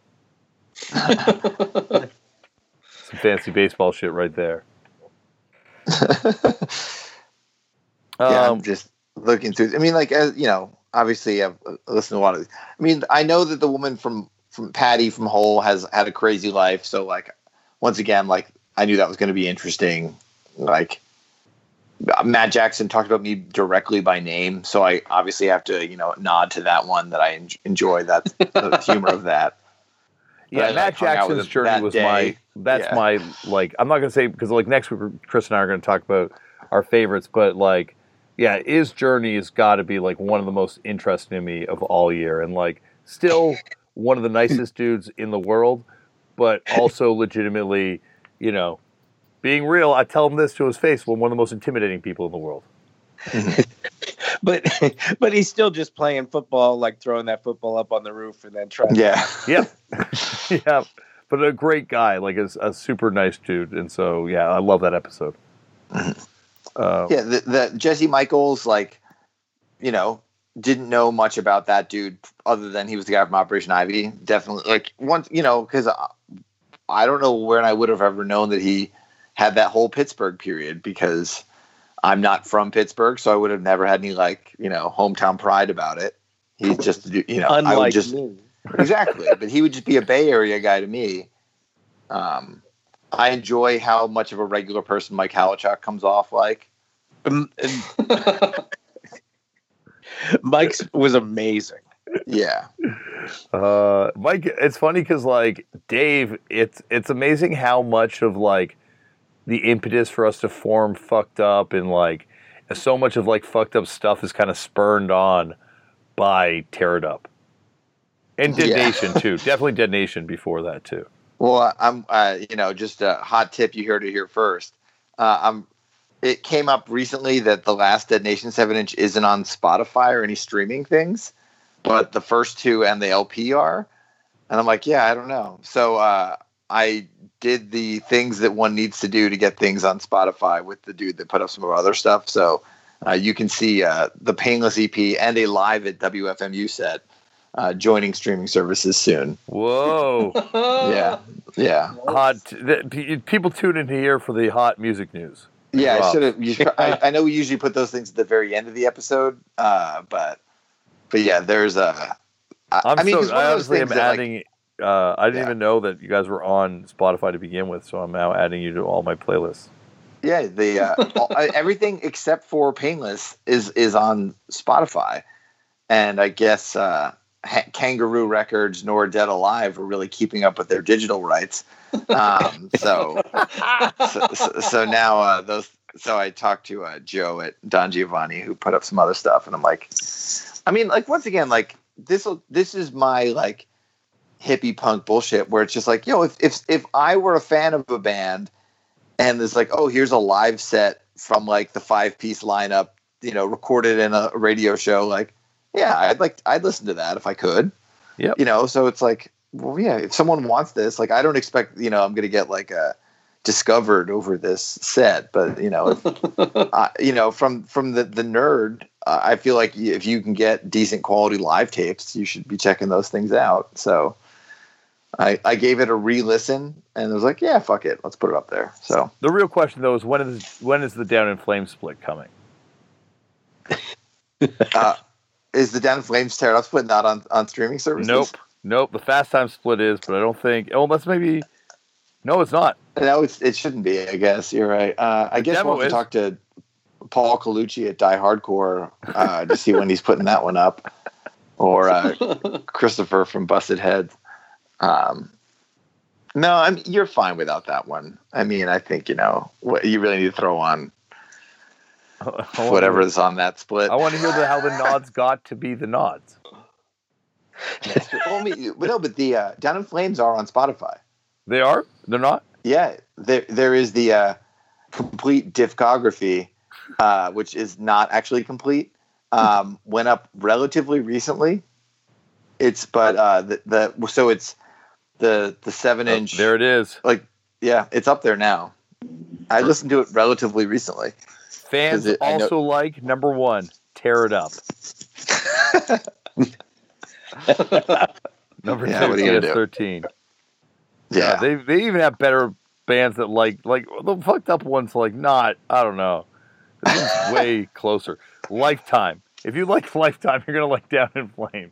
*laughs* Some fancy baseball shit right there. *laughs* yeah, Um, I'm just looking through. I mean, like as you know, obviously I've uh, listened to a lot of. These. I mean, I know that the woman from from Patty from Hole has had a crazy life. So like, once again, like I knew that was going to be interesting. Like Uh, Matt Jackson talked about me directly by name, so I obviously have to you know nod to that one that I en- enjoy. That the *laughs* humor of that. yeah, like, uh, Matt hung Jackson's journey was day. my. That's Yeah. my like. I'm not gonna say because like next week Chris and I are gonna talk about our favorites, but like, yeah, his journey has got to be like one of the most interesting to me of all year, and like still one of the nicest *laughs* dudes in the world, but also legitimately, you know, being real. I tell him this to his face. Well, one of the most intimidating people in the world. *laughs* But but he's still just playing football, like throwing that football up on the roof and then trying. Yeah, *laughs* Yep. *laughs* yeah. But a great guy, like a, a super nice dude. And so, yeah, I love that episode. Uh, yeah. The, the Jesse Michaels, like, you know, didn't know much about that dude other than he was the guy from Operation Ivy. Definitely, like once you know, because I, I don't know when I would have ever known that he had that whole Pittsburgh period because I'm not from Pittsburgh, so I would have never had any like you know hometown pride about it. He's *laughs* just you know I would Unlike just me. *laughs* exactly, but he would just be a Bay Area guy to me. Um, I enjoy how much of a regular person Mike Haliechuk comes off like. Um, *laughs* Mike's was amazing. Yeah, Uh, Mike, it's funny because like Dave, it's it's amazing how much of like the impetus for us to form fucked up and like so much of like fucked up stuff is kind of spurned on by Tear It Up and Dead Yeah. Nation too. Definitely Dead Nation before that too. Well, I'm, uh, you know, just a hot tip you heard it here first. Uh, I'm. It came up recently that the last Dead Nation seven inch isn't on Spotify or any streaming things, but the first two and the LP are. And I'm like, yeah, I don't know. So uh, I did the things that one needs to do to get things on Spotify with the dude that put up some of our other stuff. So uh, you can see uh, the Painless EP and a live at WFMU set uh, joining streaming services soon. Whoa. *laughs* Yeah, yeah. hot. th- People tune in here for the hot music news. Yeah, I should have. I, I know we usually put those things at the very end of the episode, uh, but but yeah, there's a. I, I'm I mean, so, 'cause one I of those honestly am things that, like, adding. Uh, I didn't Yeah. even know that you guys were on Spotify to begin with, so I'm now adding you to all my playlists. yeah, the uh, *laughs* all, everything except for Painless is is on Spotify, and I guess uh, ha- Kangaroo Records nor Dead Alive are really keeping up with their digital rights. *laughs* Um, so, *laughs* so, so so now uh, those. So I talked to uh, Joe at Don Giovanni who put up some other stuff, and I'm like, I mean, like once again, like this this is my like hippie punk bullshit where it's just like, yo, if if if I were a fan of a band and there's like, oh, here's a live set from like the five piece lineup, you know, recorded in a radio show, like, yeah, I'd like I'd listen to that if I could. Yeah. You know, so it's like, well, yeah, if someone wants this, like I don't expect, you know, I'm gonna get like a discovered over this set, but you know, if, *laughs* uh, you know, from from the the nerd, uh, I feel like if you can get decent quality live tapes, you should be checking those things out. So, I I gave it a re-listen and it was like, yeah, fuck it, let's put it up there. So, The real question though is when is when is the Down in Flames split coming? *laughs* uh, is the Down in Flames Tear It Up split not on on streaming services? Nope, nope. The Fast Time split is, but I don't think. Oh, that's maybe. No, it's not. No, it's, it shouldn't be. I guess you're right. Uh, I The guess we'll have to talk to Paul Colucci at Die Hardcore uh, to see when he's putting that one up, or uh, *laughs* Christopher from Busted Heads. Um, no, I mean you're fine without that one. I mean, I think you know what you really need to throw on *laughs* I wanna- whatever's on that split. I want to hear the, how the nods got to be the nods. That's true. Well, but no, but the uh, Down in Flames are on Spotify. They are. They're not. Yeah, there there is the uh, complete discography, uh, which is not actually complete. um, went up relatively recently. It's but uh, the, the so it's the the seven Oh, inch. there it is. like yeah, it's up there now. I listened to it relatively recently. Fans 'Cause it- I know- also like number one, tear it up. *laughs* Number Yeah, two, what are you gonna do? thirteen. Yeah, they they even have better bands that like like the fucked up ones like not I don't know. This one's *laughs* way closer. Lifetime. If you like *laughs* Lifetime, you're gonna like Down in Flame.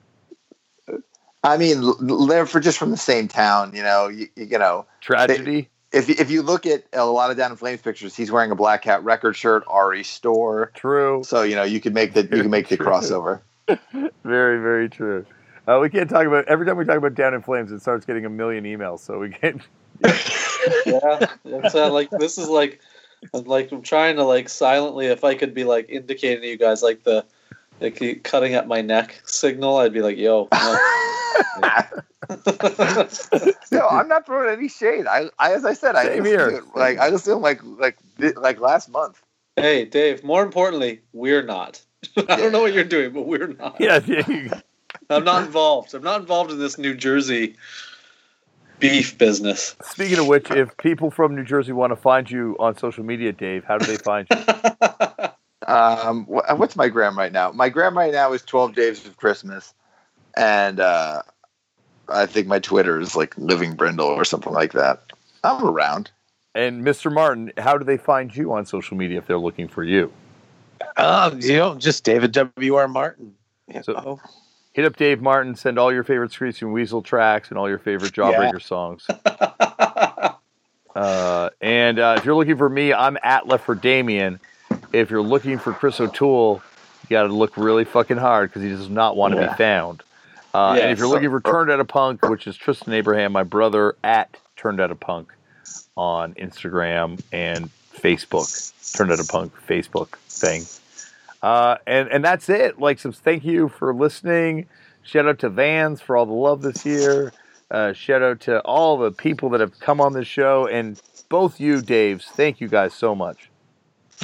I mean, l- they're for just from the same town. You know, you, you know, Tragedy. if if you look at a lot of Down in Flames pictures, he's wearing a Black Hat record shirt, Ari Store. True. So you know, you could make the you can make the crossover. *laughs* Very very true. Uh, we can't talk about every time we talk about Down in Flames, it starts getting a million emails. So we can't. *laughs* *laughs* yeah, it's uh, like this is like, I'm like I'm trying to like silently. If I could be like indicating to you guys like the like the cutting at my neck signal, I'd be like, "Yo." *laughs* no. no, I'm not throwing any shade. I, I as I said, I Same listened here. it, like I listened to like like like last month. hey, Dave. More importantly, we're not. *laughs* I don't know what you're doing, but we're not. Yeah. yeah, I'm not involved. I'm not involved in this New Jersey beef business. Speaking of which, if people from New Jersey want to find you on social media, Dave, how do they find you? *laughs* Um, wh- what's my gram right now? My gram right now is 12 days of Christmas, and uh, I think my Twitter is like Living Brindle or something like that. I'm around. And Mr. Martin, how do they find you on social media if they're looking for you? Um, you know, just David W. R. Martin. You So- know? Hit up Dave Martin, send all your favorite Screeching Weasel tracks and all your favorite Jawbreaker songs. *laughs* Uh, and uh, if you're looking for me, I'm at Left for Damian. If you're looking for Chris O'Toole, you got to look really fucking hard because he does not want to Yeah. be found. Uh, And if you're Yes. looking for Turned Out of Punk, which is Tristan Abraham, my brother, at Turned Out of Punk on Instagram and Facebook. Turned Out of Punk Facebook thing. Uh, and and that's it. Like some thank you for listening. Shout out to Vans for all the love this year. Uh, shout out to all the people that have come on this show and both you, Daves. Thank you guys so much.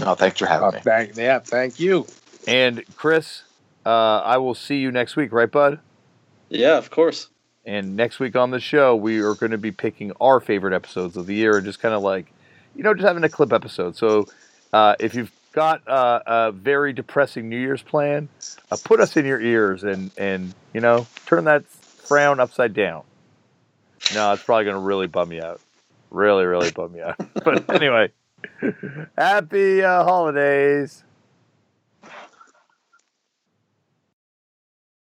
Oh, thanks for having Uh, me. thank, yeah, thank you. And Chris, uh, I will see you next week, right, bud? yeah, of course. And next week on the show, we are going to be picking our favorite episodes of the year and just kind of like, you know, just having a clip episode. So uh, if you've got uh, a very depressing New Year's plan, uh, put us in your ears and, and, you know, turn that frown upside down. No, it's probably going to really bum you out. Really, really bum you out. *laughs* But anyway, happy uh, holidays.